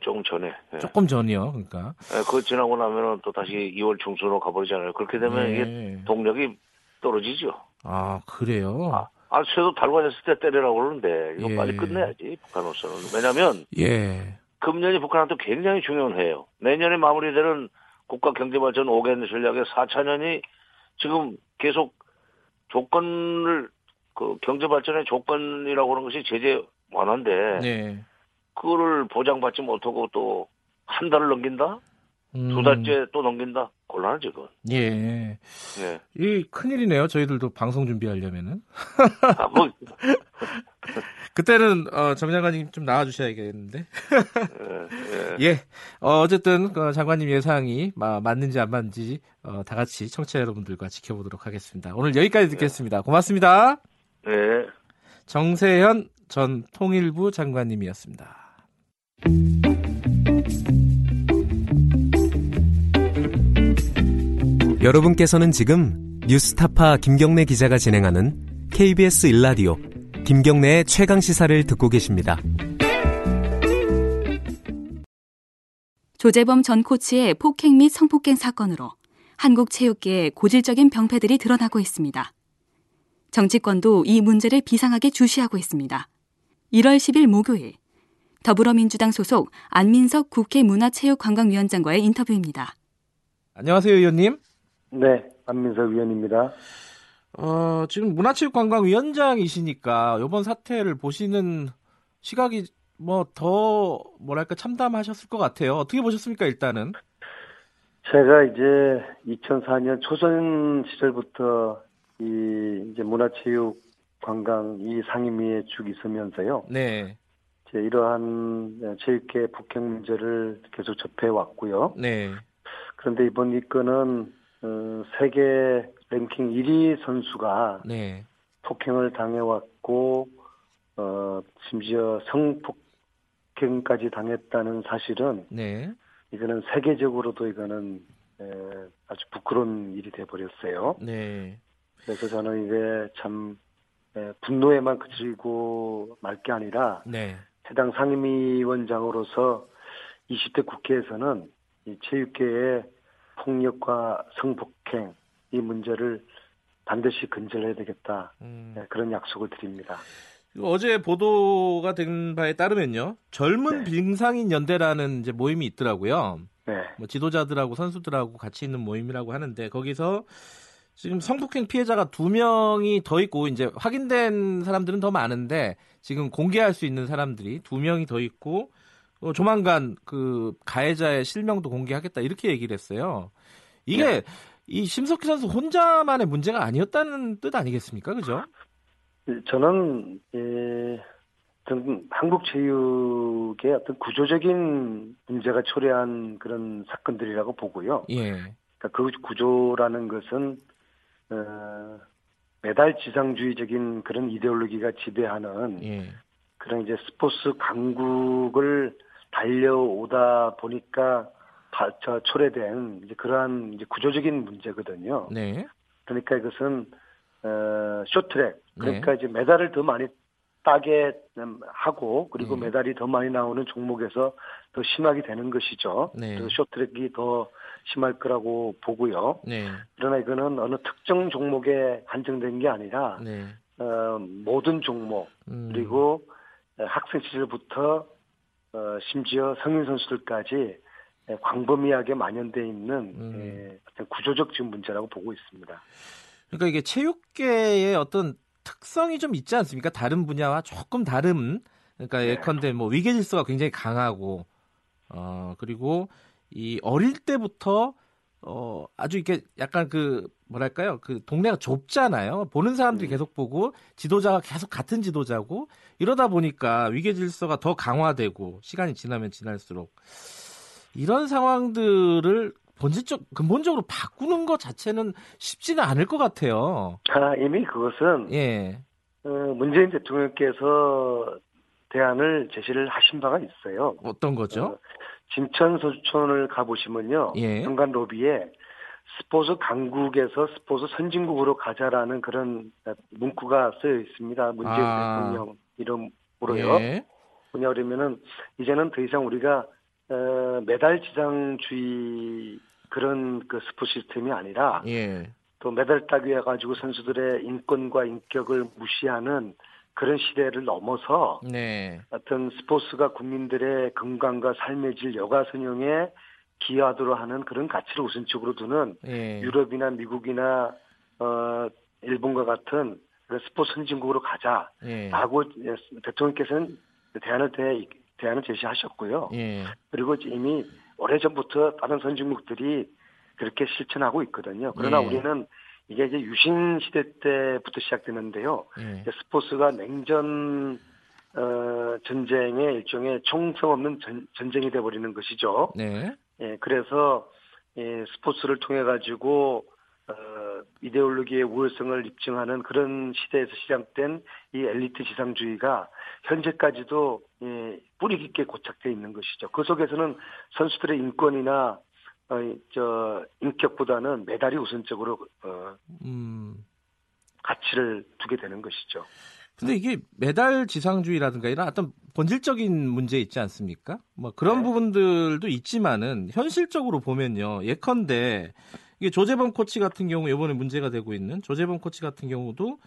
조금 전에. 예. 조금 전이요. 그러니까. 예, 그거 지나고 나면은 또 다시 2월 중순으로 가버리잖아요. 그렇게 되면 이게 네. 동력이 떨어지죠. 아, 그래요? 아, 아, 쇠도 달관했을 때 때리라고 그러는데 이거 예. 빨리 끝내야지 북한으로서는. 왜냐하면 예. 금년이 북한한테 굉장히 중요한 해예요. 내년에 마무리되는 국가 경제발전 5개년 전략의 4차년이 지금 계속 조건을 그 경제발전의 조건이라고 하는 것이 제재 완화인데 네. 그거를 보장받지 못하고 또 한 달을 넘긴다? 음. 두 달째 또 넘긴다. 곤란하죠, 그건. 예. 예. 이 큰일이네요. 저희들도 방송 준비하려면은. 아, 뭐, 그때는 어, 정 장관님 좀 나와주셔야겠는데. 예, 예. 예. 어, 어쨌든 그 장관님 예상이 마- 맞는지 안 맞는지 어, 다 같이 청취자 여러분들과 지켜보도록 하겠습니다. 오늘 여기까지 듣겠습니다. 고맙습니다. 예. 정세현 전 통일부 장관님이었습니다. 여러분께서는 지금 뉴스타파 김경래 기자가 진행하는 KBS 일라디오 김경래의 최강 시사를 듣고 계십니다. 조재범 전 코치의 폭행 및 성폭행 사건으로 한국 체육계에 고질적인 병폐들이 드러나고 있습니다. 정치권도 이 문제를 비상하게 주시하고 있습니다. 1월 10일 목요일 더불어민주당 소속 안민석 국회 문화체육관광위원장과의 인터뷰입니다. 안녕하세요, 의원님. 네, 안민석 위원입니다. 어, 지금 문화체육관광위원장이시니까 이번 사태를 보시는 시각이 뭐 더 뭐랄까 참담하셨을 것 같아요. 어떻게 보셨습니까, 일단은? 제가 이제 2004년 초선 시절부터 이 이제 문화체육 관광 이 상임위에 쭉 있으면서요. 네, 이제 이러한 체육계 폭행 문제를 계속 접해 왔고요. 네, 그런데 이번 이 건은 어, 세계 랭킹 1위 선수가 네, 폭행을 당해왔고 어, 심지어 성폭행까지 당했다는 사실은 네, 이거는 세계적으로도 이거는 에, 아주 부끄러운 일이 돼 버렸어요. 네, 그래서 저는 이게 참 에, 분노에만 그치고 말 게 아니라 네, 해당 상임위원장으로서 20대 국회에서는 이 체육계의 폭력과 성폭행 이 문제를 반드시 근절해야 되겠다 음. 네, 그런 약속을 드립니다. 어제 보도가 된 바에 따르면요, 젊은 네. 빙상인 연대라는 이제 모임이 있더라고요. 네, 뭐 지도자들하고 선수들하고 같이 있는 모임이라고 하는데 거기서 지금 성폭행 피해자가 두 명이 더 있고 이제 확인된 사람들은 더 많은데 지금 공개할 수 있는 사람들이 두 명이 더 있고 어, 조만간 그 가해자의 실명도 공개하겠다 이렇게 얘기를 했어요. 이게 네. 이 심석희 선수 혼자만의 문제가 아니었다는 뜻 아니겠습니까, 그죠? 저는 예, 어떤 한국 체육의 어떤 구조적인 문제가 초래한 그런 사건들이라고 보고요. 예, 그러니까 그 구조라는 것은 어, 메달 지상주의적인 그런 이데올로기가 지배하는 예, 그런 이제 스포츠 강국을 달려오다 보니까 바, 저 초래된 이제 그러한 이제 구조적인 문제거든요. 네, 그러니까 이것은 어, 쇼트랙 그러니까 네. 이제 메달을 더 많이 따게 음, 하고 그리고 네. 메달이 더 많이 나오는 종목에서 더 심하게 되는 것이죠. 네. 그래서 쇼트랙이 더 심할 거라고 보고요. 네, 그러나 이거는 어느 특정 종목에 한정된 게 아니라 네. 어, 모든 종목 음, 그리고 어, 학생 시절부터 어, 심지어 성인 선수들까지 에, 광범위하게 만연돼 있는 음. 에, 어떤 구조적 지금 문제라고 보고 있습니다. 그러니까 이게 체육계의 어떤 특성이 좀 있지 않습니까? 다른 분야와 조금 다른 그러니까 네. 예컨대 뭐 위계 질서가 굉장히 강하고 어 그리고 이 어릴 때부터 어 아주 이렇게 약간 그 뭐랄까요? 그 동네가 좁잖아요. 보는 사람들이 음. 계속 보고 지도자가 계속 같은 지도자고 이러다 보니까 위계 질서가 더 강화되고 시간이 지나면 지날수록 이런 상황들을 본질적 근본적으로 바꾸는 것 자체는 쉽지는 않을 것 같아요. 아, 이미 그것은 예, 어, 문재인 대통령께서 대안을 제시를 하신 바가 있어요. 어떤 거죠? 어, 진천 서초촌을 가보시면요. 예. 현관 로비에 스포츠 강국에서 스포츠 선진국으로 가자라는 그런 문구가 쓰여 있습니다. 문재인 아. 대통령 이름으로요. 예, 뭐냐 그러면은 이제는 더 이상 우리가 어, 메달 지상주의 그런 그 스포츠 시스템이 아니라 예, 또 메달 따기 해가지고 선수들의 인권과 인격을 무시하는 그런 시대를 넘어서 네, 어떤 스포츠가 국민들의 건강과 삶의 질 여가 선용에 기여하도록 하는 그런 가치를 우선적으로 두는 예, 유럽이나 미국이나 어 일본과 같은 스포츠 선진국으로 가자라고 예, 대통령께서는 대안을 대, 대안을 제시하셨고요. 예, 그리고 이미 오래 전부터 다른 선진국들이 그렇게 실천하고 있거든요. 그러나 예. 우리는 이게 이제 유신 시대 때부터 시작되는데요. 예. 스포츠가 냉전 어, 전쟁의 일종의 총성 없는 전, 전쟁이 돼버리는 것이죠. 네. 예, 그래서 예, 스포츠를 통해 가지고 어, 이데올로기의 우월성을 입증하는 그런 시대에서 시작된 이 엘리트 지상주의가 현재까지도 예, 뿌리 깊게 고착되어 있는 것이죠. 그 속에서는 선수들의 인권이나 어, 이- 저 인격보다는 메달이 우선적으로 어, 음. 가치를 두게 되는 것이죠. 근데 이게 메달 지상주의라든가 이런 어떤 본질적인 문제 있지 않습니까? 뭐 그런 네. 부분들도 있지만은 현실적으로 보면요. 예컨대 이게 조재범 코치 같은 경우 이번에 문제가 되고 있는 조재범 코치 같은 경우도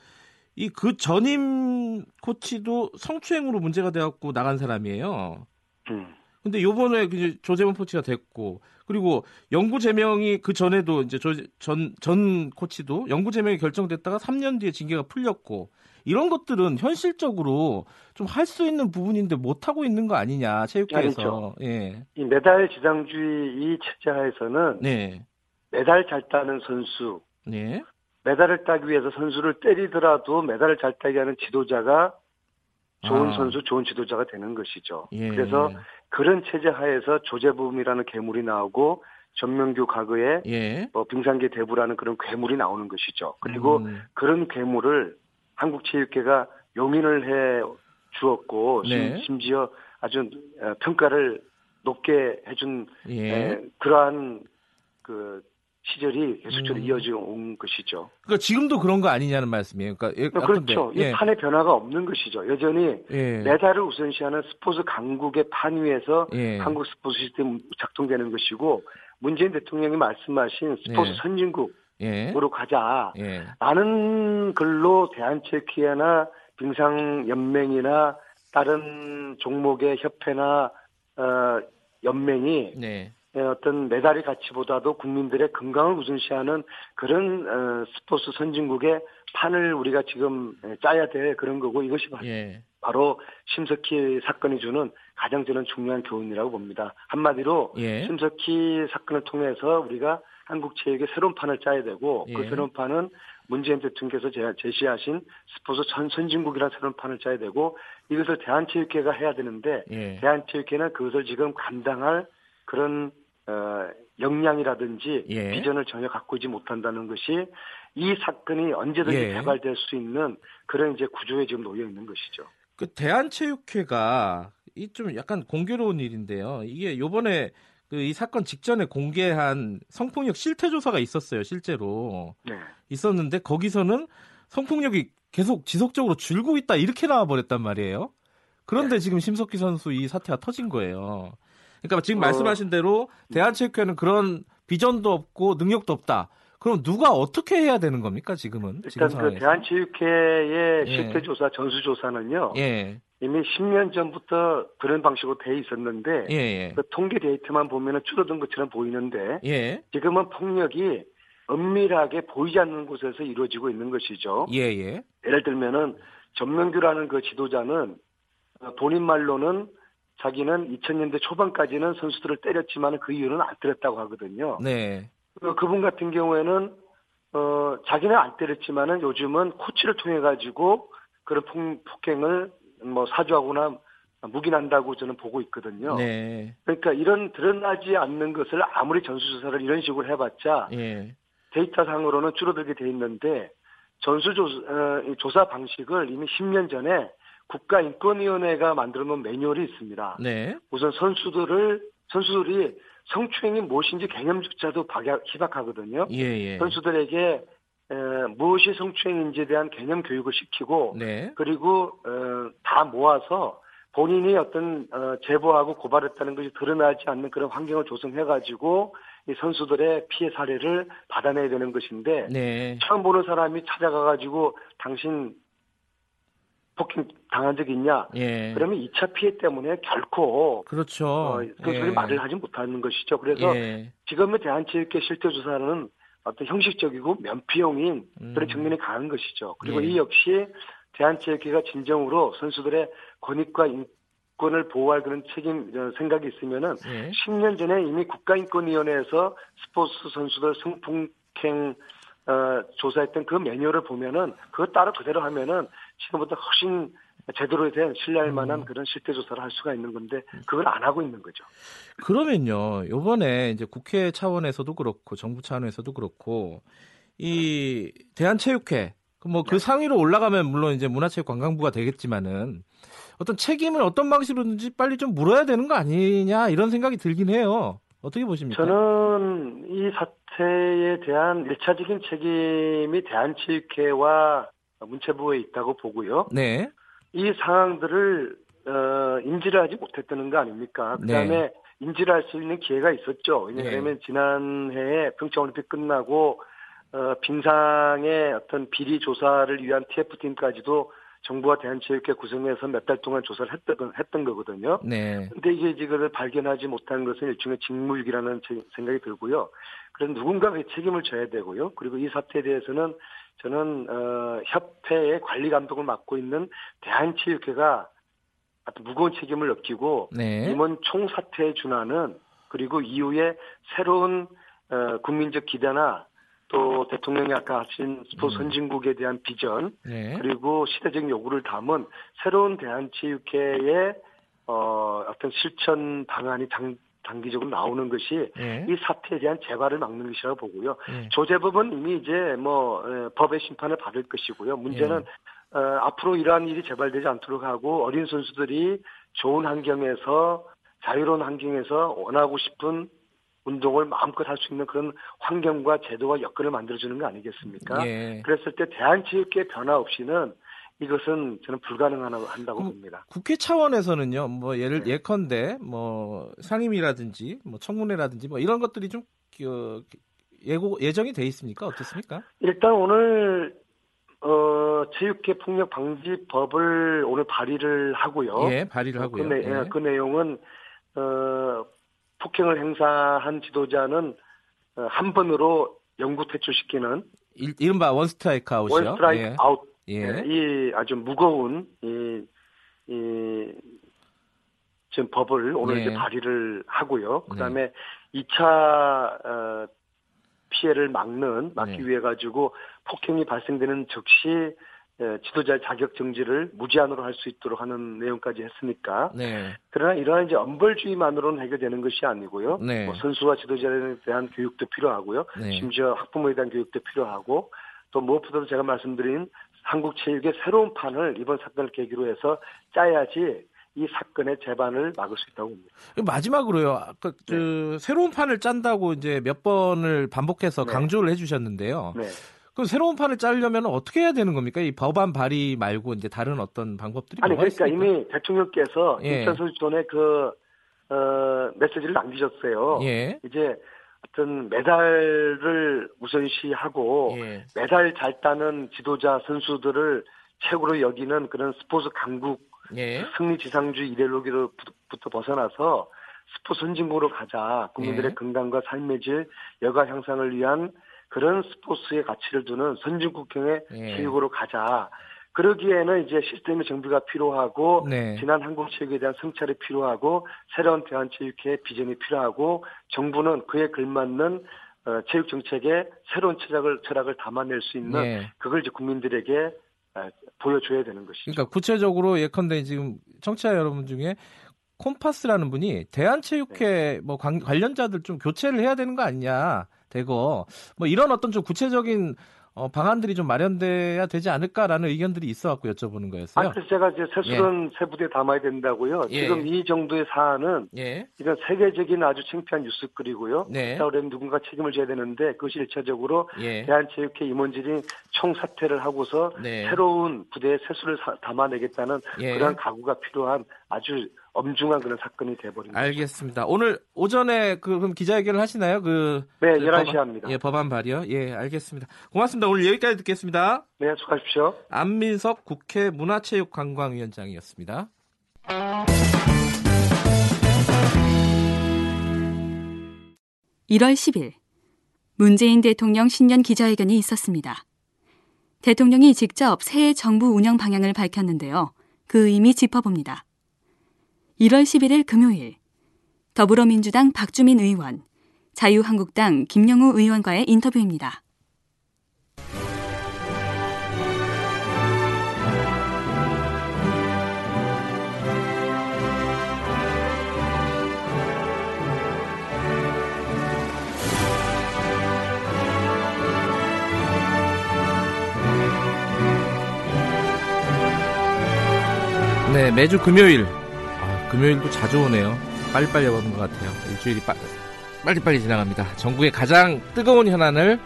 이 그 전임 코치도 성추행으로 문제가 돼갖고 나간 사람이에요. 음. 근데 요번에 그 조재범 코치가 됐고 그리고 영구 제명이 그 전에도 이제 전전 코치도 영구 제명이 결정됐다가 3년 뒤에 징계가 풀렸고 이런 것들은 현실적으로 좀 할 수 있는 부분인데 못 하고 있는 거 아니냐 체육계에서 아니죠. 예. 이 메달 지상주의 이 체제하에서는 네. 메달 잘 따는 선수, 네. 메달을 따기 위해서 선수를 때리더라도 메달을 잘 따게 하는 지도자가 좋은 아. 선수, 좋은 지도자가 되는 것이죠. 예. 그래서 그런 체제 하에서 조재범이라는 괴물이 나오고 전명규 과거에 예. 뭐 빙상계 대부라는 그런 괴물이 나오는 것이죠. 그리고 음. 그런 괴물을 한국체육회가 용인을 해 주었고 네. 심, 지어 아주 어, 평가를 높게 해준 예. 에, 그러한 그 시절이 계속적으로 음. 이어져 온 것이죠. 그러니까 지금도 그런 거 아니냐는 말씀이에요. 그러니까 예, 그렇죠. 예컨대, 이 판에 변화가 없는 것이죠. 여전히 예. 메달을 우선시하는 스포츠 강국의 판 위에서 예. 한국 스포츠 시스템 작동되는 것이고 문재인 대통령이 말씀하신 스포츠 예. 선진국으로 예. 가자. 예. 라는 글로 대한체육회나 빙상연맹이나 다른 종목의 협회나 어, 연맹이 네. 예, 어떤 메달의 가치보다도 국민들의 건강을 우선시하는 그런 어, 스포츠 선진국의 판을 우리가 지금 예, 짜야 될 그런 거고 이것이 바- 예. 바로 심석희 사건이 주는 가장 저는 중요한 교훈이라고 봅니다. 한마디로 예. 심석희 사건을 통해서 우리가 한국 체육의 새로운 판을 짜야 되고 그 예. 새로운 판은 문재인 대통령께서 제- 제시하신 스포츠 선, 선진국이라는 새로운 판을 짜야 되고 이것을 대한체육회가 해야 되는데 예. 대한체육회는 그것을 지금 감당할 그런 어, 역량이라든지 예. 비전을 전혀 갖고 있지 못한다는 것이 이 사건이 언제든지 예. 개발될 수 있는 그런 이제 구조에 지금 놓여 있는 것이죠. 그 대한체육회가 이 좀 약간 공교로운 일인데요. 이게 요번에 그 이 사건 직전에 공개한 성폭력 실태 조사가 있었어요, 실제로. 네. 있었는데 거기서는 성폭력이 계속 지속적으로 줄고 있다 이렇게 나와 버렸단 말이에요. 그런데 지금 심석희 선수 이 사태가 터진 거예요. 그러니까 지금 어. 말씀하신 대로 대한체육회는 그런 비전도 없고 능력도 없다. 그럼 누가 어떻게 해야 되는 겁니까 지금은? 지금 일단 그 상황에서? 대한체육회의 예. 실태조사, 전수조사는요. 예, 이미 10년 전부터 그런 방식으로 돼 있었는데 예, 예, 그 통계 데이터만 보면 줄어든 것처럼 보이는데 예, 지금은 폭력이 은밀하게 보이지 않는 곳에서 이루어지고 있는 것이죠. 예, 예, 예를 들면은 전명규라는 그 지도자는 어, 본인 말로는 자기는 2000년대 초반까지는 선수들을 때렸지만 그 이유는 안 때렸다고 하거든요. 네, 어, 그분 같은 경우에는 어 자기는 안 때렸지만은 요즘은 코치를 통해 가지고 그런 폭, 폭행을 뭐 사주하거나 묵인한다고 저는 보고 있거든요. 네, 그러니까 이런 드러나지 않는 것을 아무리 전수조사를 이런 식으로 해봤자 예, 데이터상으로는 줄어들게 돼 있는데 전수조사 어, 이 조사 방식을 이미 10년 전에 국가인권위원회가 만들어 놓은 매뉴얼이 있습니다. 네, 우선 선수들을 선수들이 성추행이 무엇인지 개념조차도 박약, 희박하거든요. 예, 예, 선수들에게 에, 무엇이 성추행인지에 대한 개념 교육을 시키고 네, 그리고 어, 다 모아서 본인이 어떤 어, 제보하고 고발했다는 것이 드러나지 않는 그런 환경을 조성해가지고 이 선수들의 피해 사례를 받아내야 되는 것인데 네, 처음 보는 사람이 찾아가가지고 당신 폭행 당한 적 있냐? 예, 그러면 2차 피해 때문에 결코 그렇죠. 어, 그 소리 말을 하지 못하는 것이죠. 그래서 예, 지금의 대한체육회 실태 조사는 어떤 형식적이고 면피용인 음. 그런 측면이 강한 것이죠. 그리고 예. 이 역시 대한체육회가 진정으로 선수들의 권익과 인권을 보호할 그런 책임 어, 생각이 있으면은 예. 10년 전에 이미 국가인권위원회에서 스포츠 선수들 성폭행 어, 조사했던 그 매뉴얼을 보면은 그거 따로 그대로 하면은 지금보다 훨씬 제대로 된 신뢰할 음. 만한 그런 실태 조사를 할 수가 있는 건데 그걸 안 하고 있는 거죠. 그러면요, 요번에 이제 국회 차원에서도 그렇고 정부 차원에서도 그렇고 이 대한체육회 뭐그 상위로 올라가면 물론 이제 문화체육관광부가 되겠지만은 어떤 책임을 어떤 방식으로든지 빨리 좀 물어야 되는 거 아니냐 이런 생각이 들긴 해요. 어떻게 보십니까? 저는 이 사 태에 대한 일차적인 책임이 대한체육회와 문체부에 있다고 보고요. 네, 이 상황들을 어, 인지를 하지 못했다는 거 아닙니까? 그 다음에 네. 인지를 할 수 있는 기회가 있었죠. 왜냐하면 지난해에 평창올림픽 끝나고 어, 빙상의 어떤 비리 조사를 위한 TF팀까지도 정부와 대한체육회 구성해서 몇 달 동안 조사를 했던, 했던 거거든요. 네, 근데 이게 지금 발견하지 못한 것은 일종의 직무유기라는 제- 생각이 들고요. 그래서 누군가 그 책임을 져야 되고요. 그리고 이 사태에 대해서는 저는 어, 협회의 관리 감독을 맡고 있는 대한체육회가 무거운 책임을 느끼고 네, 이번 총사태에 준하는 그리고 이후에 새로운 어, 국민적 기대나 또 대통령이 아까 하신 스포츠 음. 선진국에 대한 비전 네, 그리고 시대적 요구를 담은 새로운 대한체육회의 어, 어떤 실천 방안이 당, 단기적으로 나오는 것이 네, 이 사태에 대한 재발을 막는 것이라고 보고요. 네. 조재법은 이미 이제 뭐 에, 법의 심판을 받을 것이고요. 문제는 어, 앞으로 이러한 일이 재발되지 않도록 하고 어린 선수들이 좋은 환경에서 자유로운 환경에서 원하고 싶은 운동을 마음껏 할 수 있는 그런 환경과 제도와 여건을 만들어주는 거 아니겠습니까? 예. 그랬을 때 대한체육회 변화 없이는 이것은 저는 불가능하다고 그- 봅니다. 국회 차원에서는요, 뭐 예를 네. 예컨대 뭐 상임위라든지 뭐 청문회라든지 뭐 이런 것들이 좀 어, 예고 예정이 돼 있습니까? 어떻습니까? 일단 오늘 어, 체육회 폭력 방지법을 오늘 발의를 하고요. 예, 발의를 하고요. 그, 내, 예. 그 내용은 어, 폭행을 행사한 지도자는 어, 한 번으로 영구 퇴출시키는 일- 이른바 원 스트라이크 아웃이요. 원 스트라이크 예. 아웃 예. 이 아주 무거운 이, 이 지금 법을 오늘 네. 이제 발의를 하고요. 네. 그다음에 2차 어, 피해를 막는 막기 네. 위해 가지고 폭행이 발생되는 즉시 에, 지도자의 자격 정지를 무제한으로 할 수 있도록 하는 내용까지 했으니까 네. 그러나 이러한 이제 엄벌주의만으로는 해결되는 것이 아니고요. 네. 뭐 선수와 지도자에 대한 교육도 필요하고요. 네. 심지어 학부모에 대한 교육도 필요하고 또 무엇보다도 제가 말씀드린 한국 체육의 새로운 판을 이번 사건을 계기로 해서 짜야지 이 사건의 재반을 막을 수 있다고 봅니다. 마지막으로요. 아까 그 새로운 판을 짠다고 이제 몇 번을 반복해서 네. 강조를 해주셨는데요. 네. 그 새로운 판을 짜려면 어떻게 해야 되는 겁니까? 이 법안 발의 말고 이제 다른 어떤 방법들이 아니 뭐가 그러니까 있습니까? 이미 대통령께서 예. 인천 선수 전에 그 어, 메시지를 남기셨어요. 예. 이제 어떤 메달을 우선시하고 예. 메달 잘 따는 지도자 선수들을 최고로 여기는 그런 스포츠 강국 예. 승리 지상주의 이데올로기로부터 벗어나서 스포츠 선진국으로 가자. 국민들의 예. 건강과 삶의 질, 여가 향상을 위한 그런 스포츠의 가치를 두는 선진국형의 예. 체육으로 가자. 그러기에는 이제 시스템의 정비가 필요하고 네. 지난 한국 체육에 대한 성찰이 필요하고 새로운 대한체육회 비전이 필요하고 정부는 그에 걸맞는 어, 체육 정책에 새로운 철학을 철학을 담아낼 수 있는 예. 그걸 이제 국민들에게 어, 보여줘야 되는 것이죠. 그러니까 구체적으로 예컨대 지금 청취자 여러분 중에 콤파스라는 분이 대한체육회 뭐 관, 관련자들 좀 교체를 해야 되는 거 아니냐 되고 뭐 이런 어떤 좀 구체적인 어, 방안들이 좀 마련돼야 되지 않을까라는 의견들이 있어갖고 여쭤보는 거였어요. 아, 그래서 제가 이제 새술은 세부대에 담아야 된다고요. 예. 지금 이 정도의 사안은 예, 이건 세계적인 아주 창피한 뉴스거리고요. 네. 자, 그러면 누군가 책임을 져야 되는데 그것이 일차적으로 예, 대한체육회 임원진이 총사퇴를 하고서 네. 새로운 부대에 새수를 사- 담아내겠다는 예. 그러한 각오가 필요한 아주 엄중한 그런 사건이 돼버린 거죠. 알겠습니다. 오늘 오전에 그 그럼 기자회견을 하시나요? 그 네, 그 11시에 법안- 합니다. 예, 법안 발의요. 예, 알겠습니다. 고맙습니다. 오늘 여기까지 듣겠습니다. 네, 수고하십시오. 안민석 국회 문화체육관광위원장이었습니다. 1월 10일 문재인 대통령 신년 기자회견이 있었습니다. 대통령이 직접 새해 정부 운영 방향을 밝혔는데요. 그 의미 짚어봅니다. 1월 11일 금요일 더불어민주당 박주민 의원, 자유한국당 김영우 의원과의 인터뷰입니다. 네, 매주 금요일. 아, 금요일도 자주 오네요. 빨리빨리 오는 것 같아요. 일주일이 빠, 빨리빨리 지나갑니다. 전국의 가장 뜨거운 현안을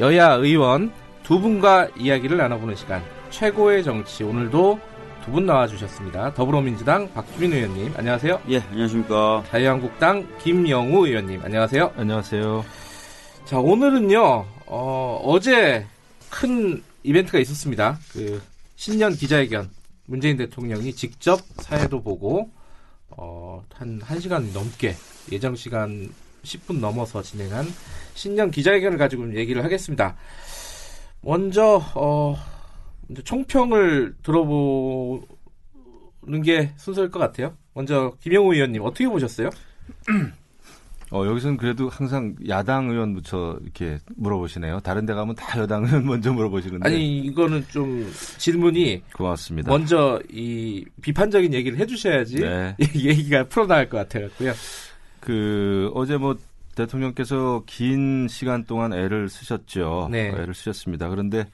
여야 의원 두 분과 이야기를 나눠보는 시간. 최고의 정치. 오늘도 두 분 나와주셨습니다. 더불어민주당 박주민 의원님, 안녕하세요. 예, 안녕하십니까. 자유한국당 김영우 의원님, 안녕하세요. 안녕하세요. 자, 오늘은요, 어, 어제 큰 이벤트가 있었습니다. 그, 신년 기자회견. 문재인 대통령이 직접 사회도 보고, 어, 한 1시간 넘게, 예정 시간 10분 넘어서 진행한 신년 기자회견을 가지고 얘기를 하겠습니다. 먼저, 어, 먼저 총평을 들어보는 게 순서일 것 같아요. 먼저, 김영우 의원님, 어떻게 보셨어요? 어, 여기서는 그래도 항상 야당 의원부터 이렇게 물어보시네요. 다른 데 가면 다 여당 의원 먼저 물어보시는데. 아니, 이거는 좀 질문이 고맙습니다. 먼저 이 비판적인 얘기를 해주셔야지 네. 얘기가 풀어나갈 것 같아요. 그 어제 뭐 대통령께서 긴 시간 동안 애를 쓰셨죠. 네. 애를 쓰셨습니다. 그런데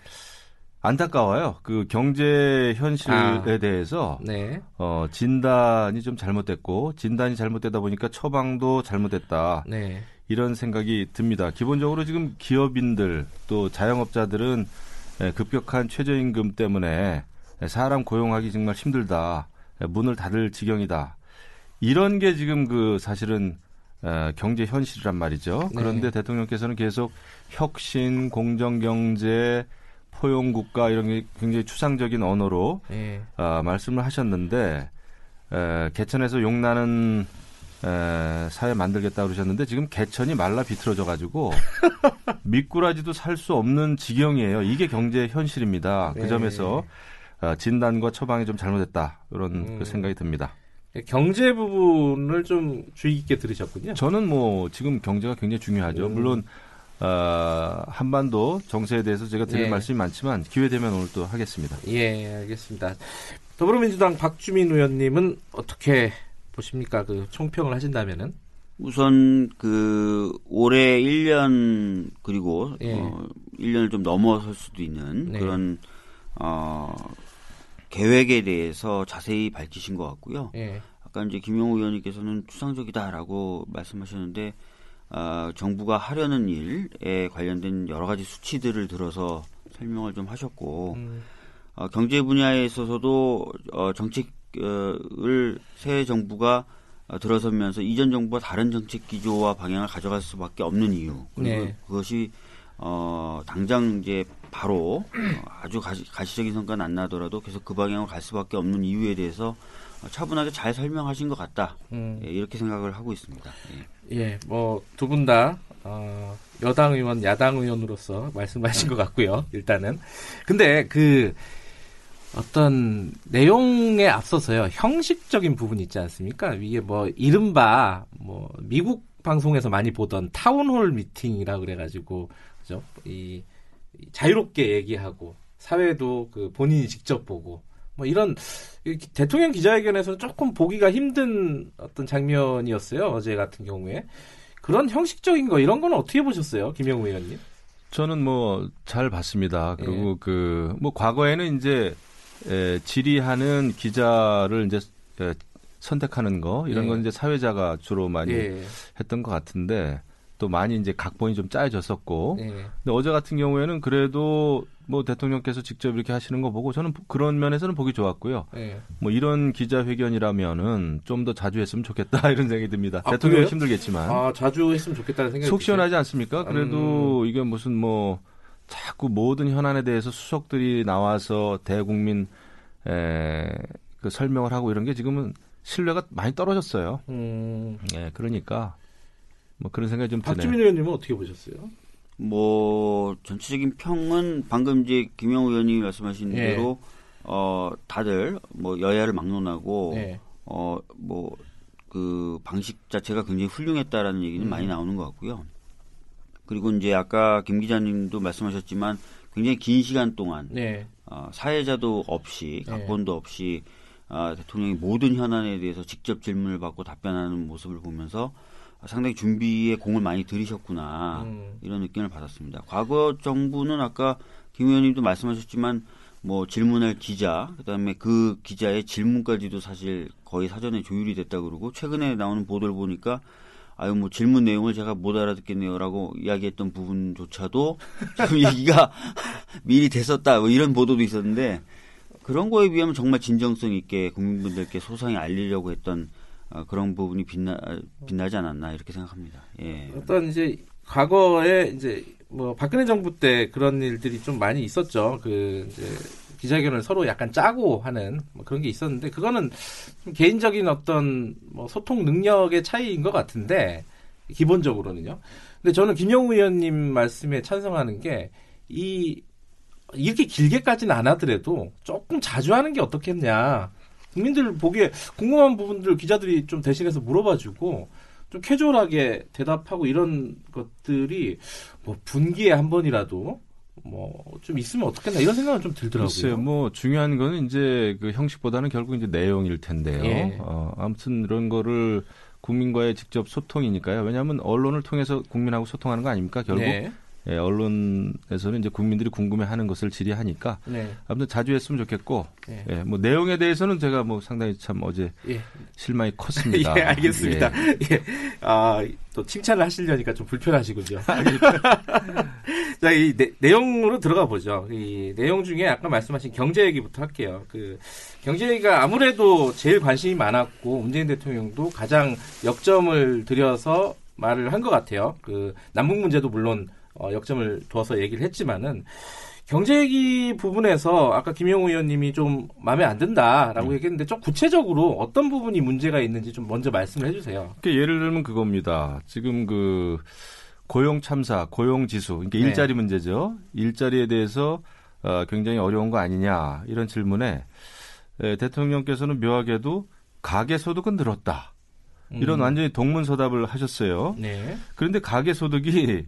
안타까워요. 그 경제 현실에 아. 대해서 네. 어, 진단이 좀 잘못됐고 진단이 잘못되다 보니까 처방도 잘못됐다. 네. 이런 생각이 듭니다. 기본적으로 지금 기업인들 또 자영업자들은 예, 급격한 최저임금 때문에 사람 고용하기 정말 힘들다. 예, 문을 닫을 지경이다. 이런 게 지금 그 사실은 어, 경제 현실이란 말이죠. 네. 그런데 대통령께서는 계속 혁신, 공정경제, 포용 국가 이런 게 굉장히 추상적인 언어로 네. 아, 말씀을 하셨는데 에, 개천에서 용나는 에, 사회 만들겠다 그러셨는데 지금 개천이 말라 비틀어져 가지고 미꾸라지도 살 수 없는 지경이에요. 이게 경제 현실입니다. 네. 그 점에서 아, 진단과 처방이 좀 잘못됐다 이런 음. 그 생각이 듭니다. 경제 부분을 좀 주의 깊게 들으셨군요. 저는 뭐 지금 경제가 굉장히 중요하죠. 음. 물론 어, 한반도 정세에 대해서 제가 드릴 네. 말씀이 많지만 기회 되면 오늘 또 하겠습니다. 예, 알겠습니다. 더불어민주당 박주민 의원님은 어떻게 보십니까? 그 총평을 하신다면은 우선 그 올해 1년 그리고 예. 어 1년을 좀 넘어설 수도 있는 네. 그런 어 계획에 대해서 자세히 밝히신 것 같고요. 예. 아까 이제 김용우 의원님께서는 추상적이다라고 말씀하셨는데 어, 정부가 하려는 일에 관련된 여러 가지 수치들을 들어서 설명을 좀 하셨고 음, 어, 경제 분야에 있어서도 어, 정책을 새 정부가 어, 들어서면서 이전 정부와 다른 정책 기조와 방향을 가져갈 수밖에 없는 이유 그리고 네. 그것이 어, 당장 이제 바로 어, 아주 가시, 가시적인 성과는 안 나더라도 계속 그 방향으로 갈 수밖에 없는 이유에 대해서 어, 차분하게 잘 설명하신 것 같다 음. 예, 이렇게 생각을 하고 있습니다. 예. 예, 뭐 두 분다 어, 여당 의원, 야당 의원으로서 말씀하신 것 같고요. 일단은 근데 그 어떤 내용에 앞서서요 형식적인 부분이 있지 않습니까? 이게 뭐 이른바 뭐 미국 방송에서 많이 보던 타운홀 미팅이라 그래가지고 그죠? 이, 이 자유롭게 얘기하고 사회도 그 본인이 직접 보고 뭐 이런 이 대통령 기자회견에서는 조금 보기가 힘든 어떤 장면이었어요 어제 같은 경우에 그런 형식적인 거 이런 거는 어떻게 보셨어요 김영우 의원님? 저는 뭐 잘 봤습니다. 예. 그리고 그뭐 과거에는 이제 에, 질의하는 기자를 이제 에, 선택하는 거 이런 예. 건 이제 사회자가 주로 많이 예, 했던 것 같은데 또 많이 이제 각본이 좀 짜여졌었고 예, 근데 어제 같은 경우에는 그래도 뭐 대통령께서 직접 이렇게 하시는 거 보고 저는 그런 면에서는 보기 좋았고요. 예. 뭐 이런 기자회견이라면은 좀 더 자주 했으면 좋겠다 이런 생각이 듭니다. 아, 대통령 그래요? 힘들겠지만 아 자주 했으면 좋겠다는 생각이 속? 시원하지 않습니까? 그래도 음. 이게 무슨 뭐 자꾸 모든 현안에 대해서 수석들이 나와서 대국민 에, 그 설명을 하고 이런 게 지금은 신뢰가 많이 떨어졌어요. 음, 예, 그러니까 뭐 그런 생각이 좀 드네요. 박주민 의원님은 어떻게 보셨어요? 뭐 전체적인 평은 방금 이제 김영우 의원님이 말씀하신 예. 대로 어 다들 뭐 여야를 막론하고 네. 어뭐 그 방식 자체가 굉장히 훌륭했다라는 얘기는 많이 나오는 것 같고요. 그리고 이제 아까 김 기자님도 말씀하셨지만 굉장히 긴 시간 동안 네. 어, 사회자도 없이 네. 각본도 없이 아, 대통령이 모든 현안에 대해서 직접 질문을 받고 답변하는 모습을 보면서 상당히 준비에 공을 많이 들이셨구나 음. 이런 느낌을 받았습니다. 과거 정부는 아까 김 의원님도 말씀하셨지만 뭐 질문할 기자 그다음에 그 기자의 질문까지도 사실 거의 사전에 조율이 됐다 그러고 최근에 나오는 보도를 보니까 아유 뭐 질문 내용을 제가 못 알아듣겠네요라고 이야기했던 부분조차도 좀 얘기가 미리 됐었다 뭐 이런 보도도 있었는데 그런 거에 비하면 정말 진정성 있게 국민분들께 소상히 알리려고 했던 어, 그런 부분이 빛나 빛나지 않았나 이렇게 생각합니다. 예. 어떤 이제 과거에 이제 뭐 박근혜 정부 때 그런 일들이 좀 많이 있었죠. 그 이제 기자회견을 서로 약간 짜고 하는 뭐 그런 게 있었는데 그거는 좀 개인적인 어떤 뭐 소통 능력의 차이인 것 같은데 기본적으로는요. 근데 저는 김영우 의원님 말씀에 찬성하는 게 이 이렇게 길게까지는 안 하더라도 조금 자주 하는 게 어떻겠냐. 국민들 보기에 궁금한 부분들 기자들이 좀 대신해서 물어봐주고 좀 캐주얼하게 대답하고 이런 것들이 뭐 분기에 한 번이라도 뭐좀 있으면 어떻겠나 이런 생각은 좀 들더라고요. 글쎄요, 뭐 중요한 거는 이제 그 형식보다는 결국 이제 내용일 텐데요. 예. 어, 아무튼 이런 거를 국민과의 직접 소통이니까요. 왜냐하면 언론을 통해서 국민하고 소통하는 거 아닙니까? 결국 네. 예, 언론에서는 이제 국민들이 궁금해하는 것을 질의하니까 네. 아무튼 자주 했으면 좋겠고, 네. 예, 뭐 내용에 대해서는 제가 뭐 상당히 참 어제 예. 실망이 컸습니다. 예, 알겠습니다. 예. 예. 아, 또 칭찬을 하시려니까 좀 불편하시군요. 자, 이 내, 내용으로 들어가 보죠. 이 내용 중에 아까 말씀하신 경제 얘기부터 할게요. 그 경제 얘기가 아무래도 제일 관심이 많았고 문재인 대통령도 가장 역점을 들여서 말을 한 것 같아요. 그 남북 문제도 물론 어, 역점을 둬서 얘기를 했지만은 경제 얘기 부분에서 아까 김영우 의원님이 좀 마음에 안 든다라고 얘기했는데 좀 구체적으로 어떤 부분이 문제가 있는지 좀 먼저 말씀을 해주세요. 그러니까 예를 들면 그겁니다. 지금 그 고용 참사, 고용 지수, 그러니까 네. 일자리 문제죠. 일자리에 대해서 어, 굉장히 어려운 거 아니냐 이런 질문에 에, 대통령께서는 묘하게도 가계 소득은 늘었다. 이런 음. 완전히 동문서답을 하셨어요. 네. 그런데 가계 소득이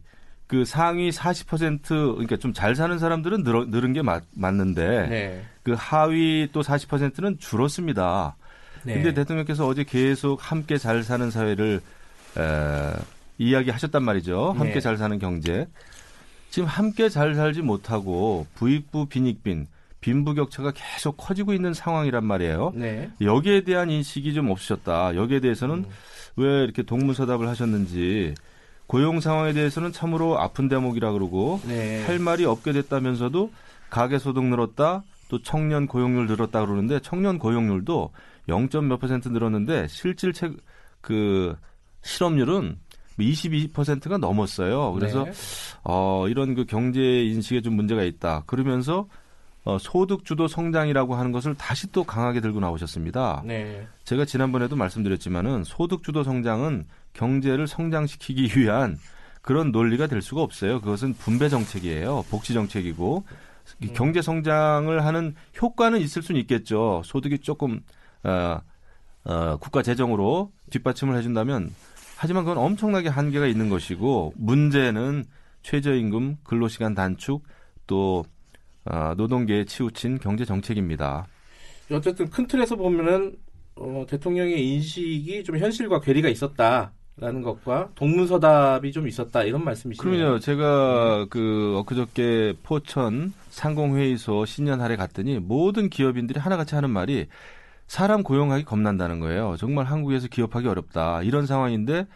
그 상위 40% 그러니까 좀 잘 사는 사람들은 늘, 늘은 게 맞, 맞는데 네. 그 하위 또 40%는 줄었습니다. 네. 근데 대통령께서 어제 계속 함께 잘 사는 사회를 에, 이야기하셨단 말이죠. 함께 네. 잘 사는 경제. 지금 함께 잘 살지 못하고 부익부 빈익빈 빈부격차가 계속 커지고 있는 상황이란 말이에요. 네. 여기에 대한 인식이 좀 없으셨다. 여기에 대해서는 음. 왜 이렇게 동문서답을 하셨는지 고용 상황에 대해서는 참으로 아픈 대목이라 그러고 네. 할 말이 없게 됐다면서도 가계 소득 늘었다. 또 청년 고용률 늘었다 그러는데 청년 고용률도 0. 몇 퍼센트 늘었는데 실질 체, 그 실업률은 22%가 넘었어요. 그래서 네. 어, 이런 그 경제 인식에 좀 문제가 있다. 그러면서 어, 소득 주도 성장이라고 하는 것을 다시 또 강하게 들고 나오셨습니다. 네. 제가 지난번에도 말씀드렸지만은 소득 주도 성장은 경제를 성장시키기 위한 그런 논리가 될 수가 없어요. 그것은 분배 정책이에요. 복지 정책이고 이 음. 경제 성장을 하는 효과는 있을 수는 있겠죠. 소득이 조금 어, 어, 국가 재정으로 뒷받침을 해준다면 하지만 그건 엄청나게 한계가 있는 것이고 문제는 최저임금, 근로시간 단축 또 어, 노동계에 치우친 경제 정책입니다. 어쨌든 큰 틀에서 보면은 어, 대통령의 인식이 좀 현실과 괴리가 있었다 라는 것과 동문서답이 좀 있었다 이런 말씀이시네요. 그럼요. 제가 그 엊그저께 포천 상공회의소 신년할에 갔더니 모든 기업인들이 하나같이 하는 말이 사람 고용하기 겁난다는 거예요. 정말 한국에서 기업하기 어렵다. 이런 상황인데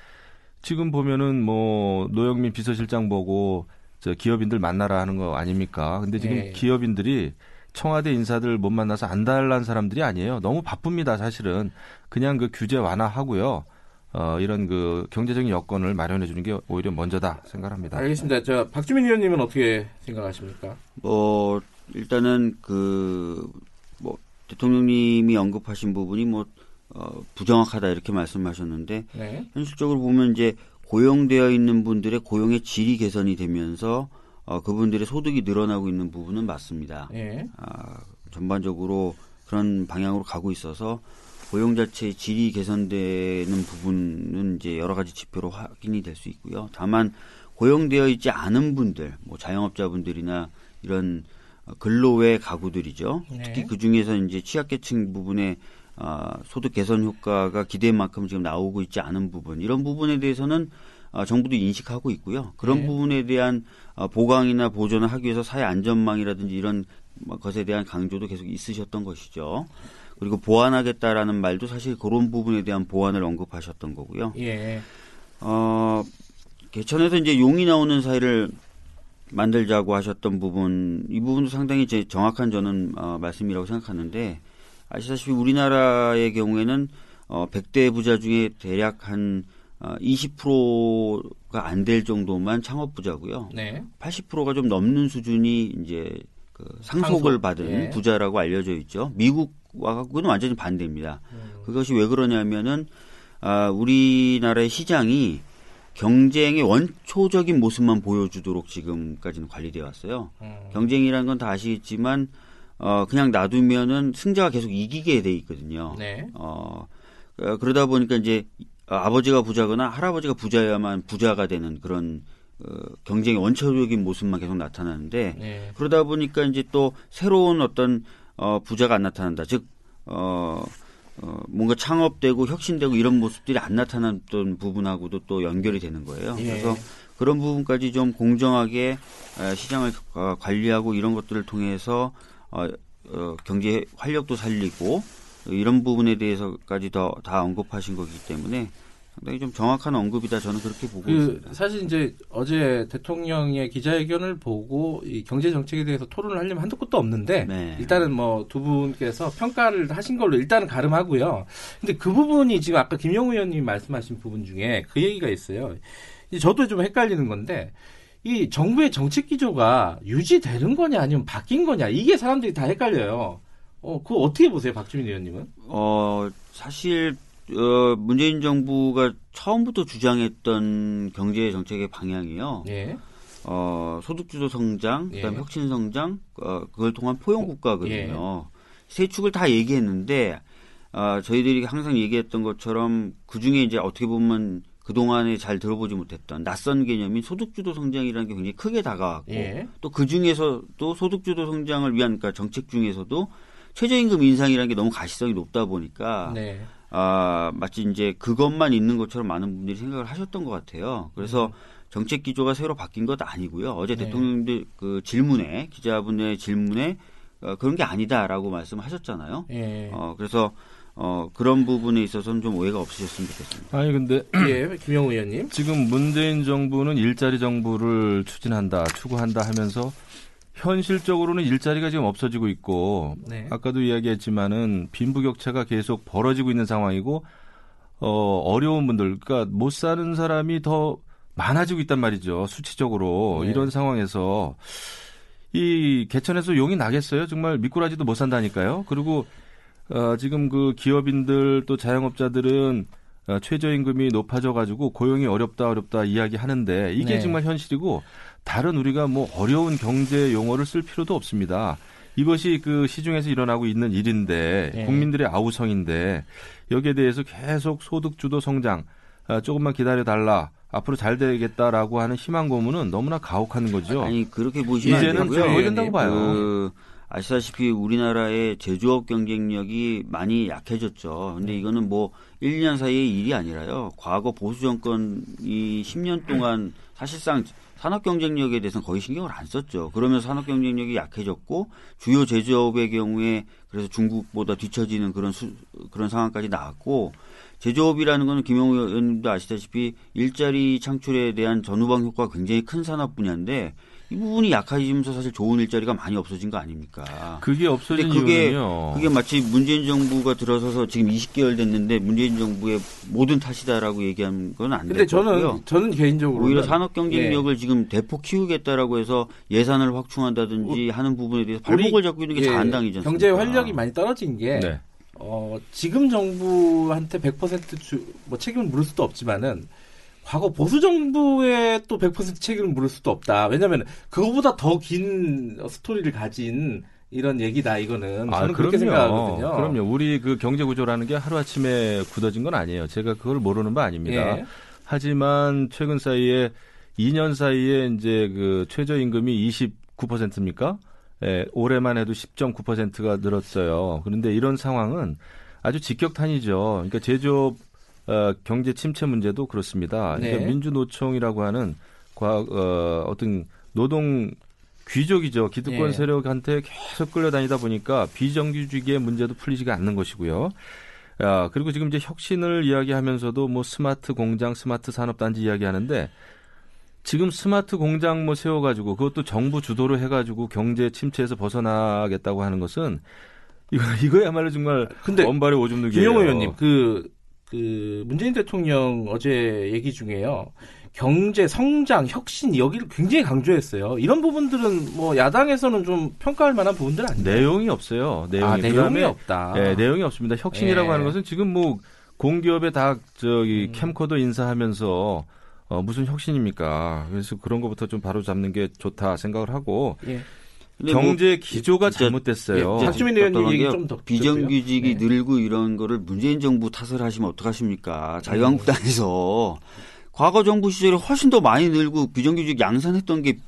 지금 보면은 뭐 노영민 비서실장 보고 저 기업인들 만나라 하는 거 아닙니까? 근데 지금 네. 기업인들이 청와대 인사들 못 만나서 안달난 사람들이 아니에요. 너무 바쁩니다, 사실은. 그냥 그 규제 완화하고요. 어, 이런 그 경제적인 여건을 마련해 주는 게 오히려 먼저다 생각합니다. 알겠습니다. 저 박주민 의원님은 어떻게 생각하십니까? 뭐 일단은 그 뭐 대통령님이 언급하신 부분이 뭐 어, 부정확하다 이렇게 말씀하셨는데 네. 현실적으로 보면 이제 고용되어 있는 분들의 고용의 질이 개선이 되면서 어, 그분들의 소득이 늘어나고 있는 부분은 맞습니다. 예. 아, 전반적으로 그런 방향으로 가고 있어서 고용 자체의 질이 개선되는 부분은 이제 여러 가지 지표로 확인이 될 수 있고요. 다만 고용되어 있지 않은 분들, 뭐 자영업자분들이나 이런 근로외 가구들이죠. 네. 특히 그 중에서 이제 취약계층 부분에 아, 소득 개선 효과가 기대만큼 지금 나오고 있지 않은 부분 이런 부분에 대해서는 아, 정부도 인식하고 있고요. 그런 네. 부분에 대한 아, 보강이나 보존을 하기 위해서 사회 안전망이라든지 이런 것에 대한 강조도 계속 있으셨던 것이죠. 그리고 보완하겠다라는 말도 사실 그런 부분에 대한 보완을 언급하셨던 거고요. 예. 어, 개천에서 이제 용이 나오는 사회를 만들자고 하셨던 부분, 이 부분도 상당히 이제 정확한 저는 어, 말씀이라고 생각하는데, 아시다시피 우리나라의 경우에는 어, 100대 부자 중에 대략 한 어, 20%가 안 될 정도만 창업 부자고요. 네. 80%가 좀 넘는 수준이 이제 그 상속을 상속, 받은 예. 부자라고 알려져 있죠. 미국과 갖고는 완전히 반대입니다. 음. 그것이 왜 그러냐면은 아, 우리나라의 시장이 경쟁의 원초적인 모습만 보여주도록 지금까지는 관리되어 왔어요. 음. 경쟁이라는 건 다 아시겠지만 어, 그냥 놔두면은 승자가 계속 이기게 돼 있거든요. 네. 어, 어, 그러다 보니까 이제 아버지가 부자거나 할아버지가 부자야만 부자가 되는 그런 어, 경쟁의 원초적인 모습만 계속 나타나는데 네. 그러다 보니까 이제 또 새로운 어떤 어, 부자가 안 나타난다. 즉 어, 어, 뭔가 창업되고 혁신되고 이런 모습들이 안 나타났던 부분하고도 또 연결이 되는 거예요. 예. 그래서 그런 부분까지 좀 공정하게 에, 시장을 어, 관리하고 이런 것들을 통해서 어, 어, 경제 활력도 살리고 이런 부분에 대해서까지 더 다 언급하신 거기 때문에 상당히 좀 정확한 언급이다 저는 그렇게 보고 그 있습니다. 사실 이제 어제 대통령의 기자회견을 보고 이 경제 정책에 대해서 토론을 하려면 한도 끝도 없는데 네. 일단은 뭐 두 분께서 평가를 하신 걸로 일단은 가름하고요. 근데 그 부분이 지금 아까 김영우 의원님이 말씀하신 부분 중에 그 얘기가 있어요. 이 저도 좀 헷갈리는 건데 이 정부의 정책 기조가 유지되는 거냐 아니면 바뀐 거냐 이게 사람들이 다 헷갈려요. 어, 그거 어떻게 보세요, 박주민 의원님은? 어, 사실, 어, 문재인 정부가 처음부터 주장했던 경제 정책의 방향이요. 예. 어, 소득주도 성장, 예. 그다음 혁신 성장, 어, 그걸 통한 포용 예. 국가거든요. 세 축을 다 얘기했는데, 어, 저희들이 항상 얘기했던 것처럼 그 중에 이제 어떻게 보면 그동안에 잘 들어보지 못했던 낯선 개념인 소득주도 성장이라는 게 굉장히 크게 다가왔고, 예. 또그 중에서도 소득주도 성장을 위한 그러니까 정책 중에서도 최저임금 인상이라는 게 너무 가시성이 높다 보니까 네. 아 마치 이제 그것만 있는 것처럼 많은 분들이 생각을 하셨던 것 같아요. 그래서 정책 기조가 새로 바뀐 것 아니고요. 어제 네. 대통령들 그 질문에 기자분의 질문에 어, 그런 게 아니다라고 말씀하셨잖아요. 예. 어 그래서 어 그런 부분에 있어서는 좀 오해가 없으셨으면 좋겠습니다. 네. 아니 근데 예, 김영우 의원님. 지금 문재인 정부는 일자리 정부를 추진한다, 추구한다 하면서 현실적으로는 일자리가 지금 없어지고 있고 네. 아까도 이야기했지만은 빈부격차가 계속 벌어지고 있는 상황이고 어 어려운 분들 그러니까 못 사는 사람이 더 많아지고 있단 말이죠 수치적으로 네. 이런 상황에서 이 개천에서 용이 나겠어요 정말 미꾸라지도 못 산다니까요 그리고 어, 지금 그 기업인들 또 자영업자들은 어, 최저임금이 높아져가지고 고용이 어렵다 어렵다 이야기하는데 이게 네. 정말 현실이고 다른 우리가 뭐 어려운 경제 용어를 쓸 필요도 없습니다. 이것이 그 시중에서 일어나고 있는 일인데 네. 국민들의 아우성인데 여기에 대해서 계속 소득주도 성장 아, 조금만 기다려 달라 앞으로 잘 되겠다라고 하는 희망 고문은 너무나 가혹한 거죠. 아니 그렇게 보시면 이제는 안 되고요. 좀 된다고 봐요. 그 아시다시피 우리나라의 제조업 경쟁력이 많이 약해졌죠. 근데 네. 이거는 뭐 1, 2년 사이의 일이 아니라요. 과거 보수 정권이 10년 동안 사실상 산업 경쟁력에 대해서는 거의 신경을 안 썼죠. 그러면서 산업 경쟁력이 약해졌고 주요 제조업의 경우에 그래서 중국보다 뒤처지는 그런 수, 그런 상황까지 나왔고 제조업이라는 거는 김영우 의원님도 아시다시피 일자리 창출에 대한 전후방 효과가 굉장히 큰 산업 분야인데 이 부분이 약해지면서 사실 좋은 일자리가 많이 없어진 거 아닙니까? 그게 없어진 그게 이유는요. 그게 마치 문재인 정부가 들어서서 지금 20개월 됐는데 문재인 정부의 모든 탓이다라고 얘기하는 건안 근데 될 저는. 저는 개인적으로 오히려 산업 경쟁력을 지금 대폭 키우겠다라고 해서 예산을 확충한다든지 하는 부분에 대해서 발목을 잡고 있는 게 자한당이지 않습니까? 경제 활력이 많이 떨어진 게 네. 어, 지금 정부한테 100% 주, 뭐 책임을 물을 수도 없지만은 과거 보수 정부에 또100% 책임을 물을 수도 없다. 왜냐하면 그거보다 더 긴 스토리를 가진 이런 얘기다 이거는 아, 저는 그렇게 생각하거든요. 그럼요. 우리 그 경제 구조라는 게 하루 아침에 굳어진 건 아니에요. 제가 그걸 모르는 바 아닙니다. 예. 하지만 최근 사이에 2년 사이에 이제 그 최저임금이 29%입니까? 예, 올해만 해도 10.9%가 늘었어요. 그런데 이런 상황은 아주 직격탄이죠. 그러니까 제조업 어, 경제 침체 문제도 그렇습니다. 그러니까 네. 민주노총이라고 하는 과, 어, 어떤 노동 귀족이죠. 기득권 예. 세력한테 계속 끌려다니다 보니까 비정규직의 문제도 풀리지가 않는 것이고요. 야, 그리고 지금 이제 혁신을 이야기하면서도 뭐 스마트 공장, 스마트 산업단지 이야기하는데 지금 스마트 공장 뭐 세워가지고 그것도 정부 주도로 해가지고 경제 침체에서 벗어나겠다고 하는 것은 이거 이거야말로 정말 근데 원발의 오줌 누기예요. 김영호 의원님, 그, 그, 문재인 대통령 어제 얘기 중에요. 경제, 성장, 혁신, 여기를 굉장히 강조했어요. 이런 부분들은 뭐 야당에서는 좀 평가할 만한 부분들 아니에요? 내용이 없어요. 내용이, 아, 내용이 그다음에 없다. 예, 내용이 없습니다. 혁신이라고 예. 하는 것은 지금 뭐 공기업에 다 저기 음. 캠코더 인사하면서 어, 무슨 혁신입니까? 그래서 그런 것부터 좀 바로 잡는 게 좋다 생각을 하고 예. 근데 뭐 경제 기조가 진짜 잘못됐어요. 예, 박주민 의원님 얘기 게 좀더 비정규직이 네. 늘고 이런 거를 문재인 정부 탓을 하시면 음. 어떡하십니까? 자유한국당에서 과거 정부 시절에 훨씬 더 많이 늘고 비정규직 양산했던 게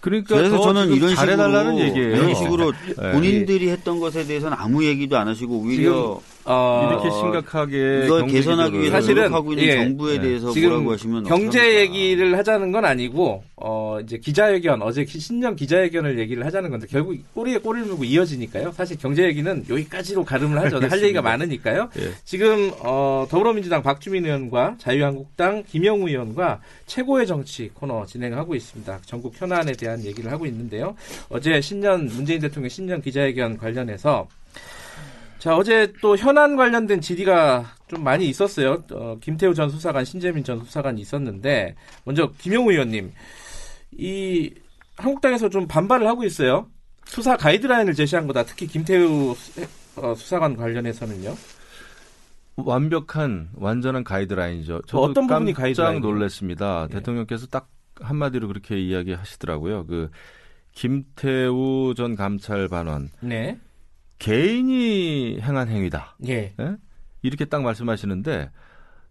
그러니까 그래서 더 저는 이런 잘해달라는 식으로 얘기예요. 이런 식으로 예. 본인들이 했던 것에 대해서는 아무 얘기도 안 하시고 오히려 어, 이렇게 심각하게 이걸 개선하기 위해서 사실은, 노력하고 있는 예. 정부에 네. 대해서 지금 뭐라고 하시면 경제 어떡합니까? 얘기를 하자는 건 아니고 어 이제 기자회견 어제 기- 신년 기자회견을 얘기를 하자는 건데 결국 꼬리에 꼬리를 물고 이어지니까요. 사실 경제 얘기는 여기까지로 가름을 하죠. 할 알겠습니다. 얘기가 많으니까요. 예. 지금 어 더불어민주당 박주민 의원과 자유한국당 김영우 의원과 최고의 정치 코너 진행하고 있습니다. 전국 현안에 대한 얘기를 하고 있는데요. 어제 신년 문재인 대통령 신년 기자회견 관련해서 자, 어제 또 현안 관련된 질의가 좀 많이 있었어요. 어, 김태우 전 수사관, 신재민 전 수사관이 있었는데, 먼저 김영우 의원님, 이 한국당에서 좀 반발을 하고 있어요. 수사 가이드라인을 제시한 거다. 특히 김태우 수- 어, 수사관 관련해서는요. 완벽한 완전한 가이드라인이죠. 저도 어떤 부분이 깜짝 가이드라인이에요? 놀랐습니다. 예. 대통령께서 딱 한마디로 그렇게 이야기하시더라고요. 그 김태우 전 감찰 반원 네. 개인이 행한 행위다. 예. 예? 이렇게 딱 말씀하시는데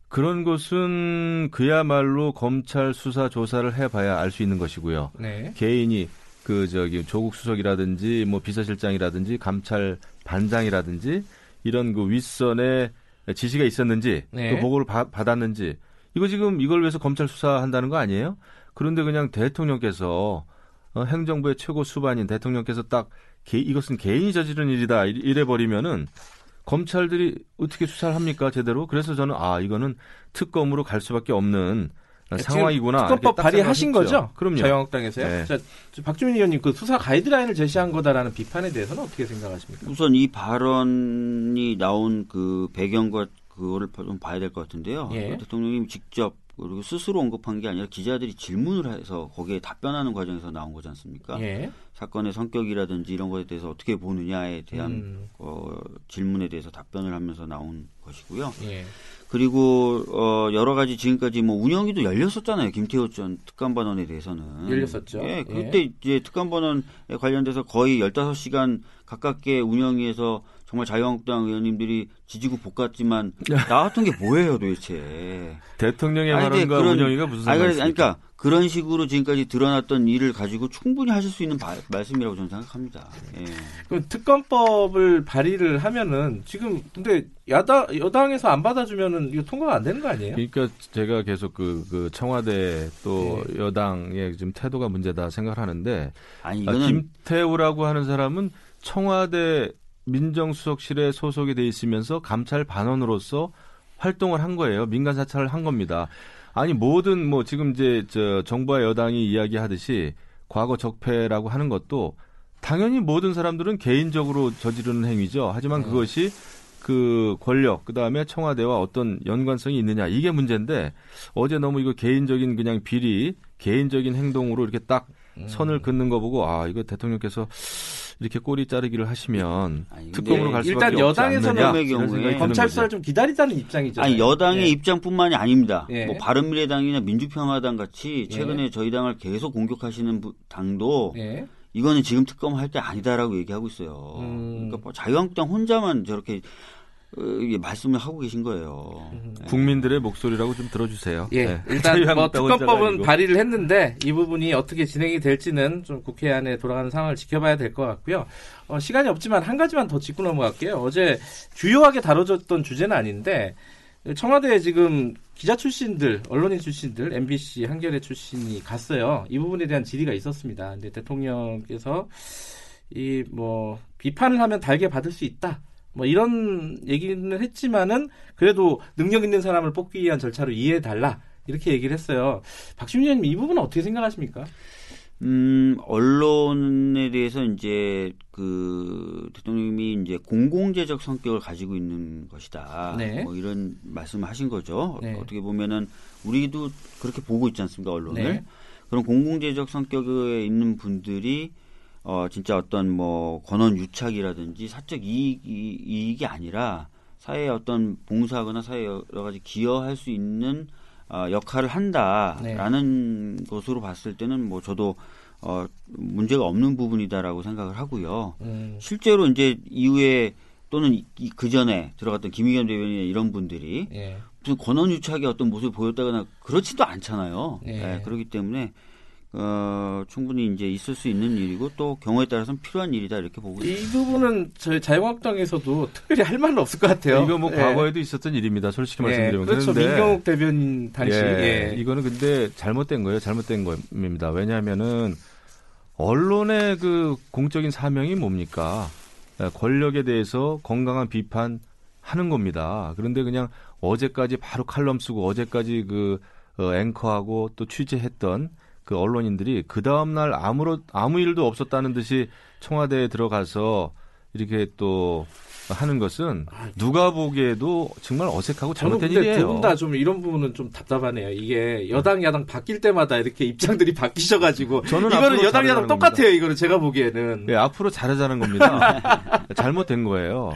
그런 것은 그야말로 검찰 수사 조사를 해봐야 알 수 있는 것이고요. 네. 개인이 그 저기 조국 수석이라든지 뭐 비서실장이라든지 감찰 반장이라든지 이런 그 윗선에 지시가 있었는지 네. 또 보고를 받- 받았는지 이거 지금 이걸 위해서 검찰 수사한다는 거 아니에요? 그런데 그냥 대통령께서 어, 행정부의 최고 수반인 대통령께서 딱 개- 이것은 개인이 저지른 일이다 이- 이래 버리면은 검찰들이 어떻게 수사를 합니까 제대로? 그래서 저는 아 이거는 특검으로 갈 수밖에 없는 상황이구나. 특검법 발의하신. 거죠? 그럼요. 자유한국당에서요. 네. 자, 저 박주민 의원님 그 수사 가이드라인을 제시한 거다라는 비판에 대해서는 어떻게 생각하십니까? 우선 이 발언이 나온 그 배경과 그거를 좀 봐야 될 것 같은데요. 예. 대통령님 직접 그리고 스스로 언급한 게 아니라 기자들이 질문을 해서 거기에 답변하는 과정에서 나온 거지 않습니까? 예. 사건의 성격이라든지 이런 것에 대해서 어떻게 보느냐에 대한 음, 어, 질문에 대해서 답변을 하면서 나온 것이고요. 예. 그리고 어, 여러 가지 지금까지 뭐 운영위도 열렸었잖아요. 김태호 전 특감반원에 대해서는 열렸었죠. 예, 예. 그때 이제 특감반원에 관련돼서 거의 15시간 가깝게 운영위에서 정말 자유한국당 의원님들이 지지고 볶았지만 나왔던 게 뭐예요, 도대체? 대통령의 아니, 발언과 그런- 운영이가 무슨 아니, 상관이 그러니까? 그러니까 그런 식으로 지금까지 드러났던 일을 가지고 충분히 하실 수 있는 바- 말씀이라고 저는 생각합니다. 예. 그럼 특검법을 발의를 하면은 지금 근데 야당 여당에서 안 받아주면은 이거 통과가 안 되는 거 아니에요? 그러니까 제가 계속 그, 그 청와대 또 네. 여당의 지금 태도가 문제다 생각을 하는데 아니 아, 이거는 김태우라고 하는 사람은 청와대 민정수석실에 소속이 돼 있으면서 감찰 반원으로서 활동을 한 거예요. 민간 사찰을 한 겁니다. 아니 모든 뭐 지금 이제 저 정부와 여당이 이야기하듯이 과거 적폐라고 하는 것도 당연히 모든 사람들은 개인적으로 저지르는 행위죠. 하지만 네. 그것이 그 권력 그다음에 청와대와 어떤 연관성이 있느냐 이게 문제인데 어제 너무 이거 개인적인 그냥 비리 개인적인 행동으로 이렇게 딱 음. 선을 긋는 거 보고 아 이거 대통령께서 이렇게 꼬리 자르기를 하시면 아니, 특검으로 갈 수밖에 일단 여당에서는 경우에 검찰. 수사를 좀 기다리자는 입장이죠. 아니 여당의 예. 입장뿐만이 아닙니다. 예. 뭐 바른미래당이나 민주평화당 같이 예. 최근에 저희 당을 계속 공격하시는 부- 당도 예. 이거는 지금 특검 할 때 아니다라고 얘기하고 있어요. 음. 그러니까 뭐 자유한국당 혼자만 저렇게 말씀을 하고 계신 거예요. 네. 국민들의 목소리라고 좀 들어주세요. 예, 네. 일단 뭐 특검법은. 발의를 했는데 이 부분이 어떻게 진행이 될지는 좀 국회 안에 돌아가는 상황을 지켜봐야 될 것 같고요. 어, 시간이 없지만 한 가지만 더 짚고 넘어갈게요. 어제 주요하게 다뤄졌던 주제는 아닌데 청와대에 지금 기자 출신들, 언론인 출신들, MBC, 한겨레 출신이 갔어요. 이 부분에 대한 질의가 있었습니다. 근데 대통령께서 이 뭐 비판을 하면 달게 받을 수 있다. 뭐 이런 얘기는 했지만은 그래도 능력 있는 사람을 뽑기 위한 절차로 이해해 달라. 이렇게 얘기를 했어요. 박준희 의원님 이 부분은 어떻게 생각하십니까? 음, 언론에 대해서 이제 그 대통령이 이제 공공재적 성격을 가지고 있는 것이다. 네. 뭐 이런 말씀을 하신 거죠. 네. 어떻게 보면은 우리도 그렇게 보고 있지 않습니까 언론을? 네. 그런 공공재적 성격에 있는 분들이 어 진짜 어떤 뭐 권한 유착이라든지 사적 이익, 이- 이익이 아니라 사회에 어떤 봉사하거나 사회에 여러 가지 기여할 수 있는 어, 역할을 한다라는 네. 것으로 봤을 때는 뭐 저도 어, 문제가 없는 부분이다라고 생각을 하고요. 음, 실제로 이제 이후에 또는 그 전에 들어갔던 김의겸 대변인 이런 분들이 예. 무슨 권한 유착의 어떤 모습을 보였다거나 그렇지도 않잖아요. 예. 예, 그렇기 때문에 어, 충분히 이제 있을 수 있는 일이고 또 경우에 따라서는 필요한 일이다 이렇게 보고 있습니다. 이 부분은 저희 자유한국당에서도 특별히 할 말은 없을 것 같아요. 이거 뭐 예. 과거에도 있었던 일입니다. 솔직히 예, 말씀드리면. 그렇죠. 그런데 민경욱 대변인 당시 예, 예. 이거는 근데 잘못된 거예요. 잘못된 겁니다. 왜냐하면은 언론의 그 공적인 사명이 뭡니까? 예, 권력에 대해서 건강한 비판 하는 겁니다. 그런데 그냥 어제까지 바로 칼럼 쓰고 어제까지 그 어, 앵커하고 또 취재했던 그 언론인들이 그 다음 날 아무런 아무 일도 없었다는 듯이 청와대에 들어가서 이렇게 또 하는 것은 누가 보기에도 정말 어색하고 잘못된 일이에요. 두분 다 좀 이런 부분은 좀 답답하네요. 이게 여당 야당 바뀔 때마다 이렇게 입장들이 바뀌셔가지고 저는 이거는 여당 야당 똑같아요. 이거는 제가 보기에는 예, 앞으로 잘하자는 겁니다. 잘못된 거예요.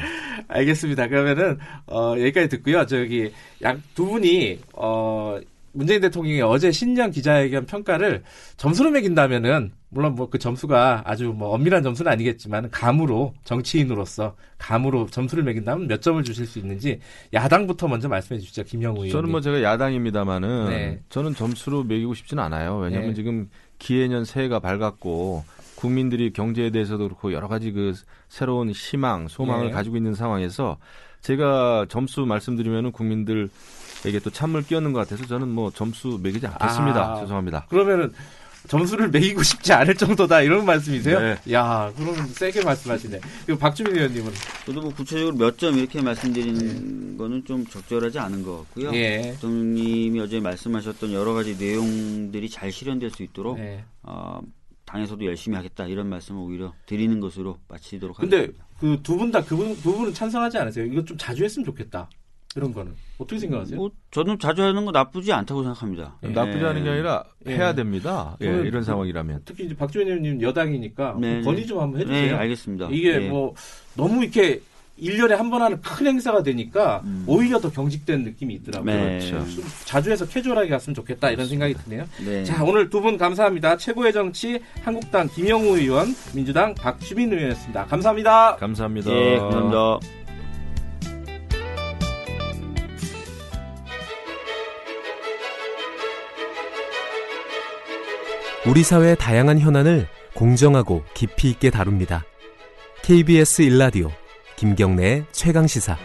알겠습니다. 그러면은 어, 여기까지 듣고요. 저기 양 두 분이 어, 문재인 대통령이 어제 신년 기자회견 평가를 점수로 매긴다면은 물론 뭐 그 점수가 아주 뭐 엄밀한 점수는 아니겠지만 감으로 정치인으로서 감으로 점수를 매긴다면 몇 점을 주실 수 있는지 야당부터 먼저 말씀해 주시죠. 김영우 의원님. 저는 뭐 제가 야당입니다만은 네. 저는 점수로 매기고 싶지는 않아요. 왜냐하면 네. 지금 기해년 새해가 밝았고 국민들이 경제에 대해서도 그렇고 여러 가지 그 새로운 희망, 소망을 네. 가지고 있는 상황에서 제가 점수 말씀드리면은 국민들 에게 또 찬물 끼얹는 것 같아서 저는 뭐 점수 매기지 않겠습니다. 아. 죄송합니다. 그러면은 점수를 매기고 싶지 않을 정도다 이런 말씀이세요? 네. 야, 그러면 세게 말씀하시네. 그리고 박주민 의원님은 저도 뭐 구체적으로 몇 점 이렇게 말씀드리는 거는 좀 적절하지 않은 것 같고요. 예. 대통령님이 어제 말씀하셨던 여러 가지 내용들이 잘 실현될 수 있도록 네. 어, 당에서도 열심히 하겠다 이런 말씀을 오히려 드리는 것으로 마치도록 근데 하겠습니다. 그두 분 다 그분 두 분은 찬성하지 않으세요? 이거 좀 자주 했으면 좋겠다. 이런 거는 어떻게 생각하세요? 뭐 저는 자주 하는 거 나쁘지 않다고 생각합니다. 예. 나쁘지 않은 게 아니라 예. 해야 됩니다. 예, 이런 그- 상황이라면. 특히 이제 박주민 의원님 여당이니까 네, 건의 네. 좀 한번 네, 해주세요. 알겠습니다. 이게 예. 뭐 너무 이렇게 1년에 한 번 하는 큰 행사가 되니까 음. 오히려 더 경직된 느낌이 있더라고요. 네. 그렇죠. 좀 자주 해서 캐주얼하게 갔으면 좋겠다 이런 생각이 드네요. 네. 자 오늘 두 분 감사합니다. 최고의 정치 한국당 김영우 의원, 민주당 박주민 의원이었습니다. 감사합니다. 감사합니다. 예, 감사합니다. 우리 사회의 다양한 현안을 공정하고 깊이 있게 다룹니다. KBS 일라디오 김경래의 최강 시사.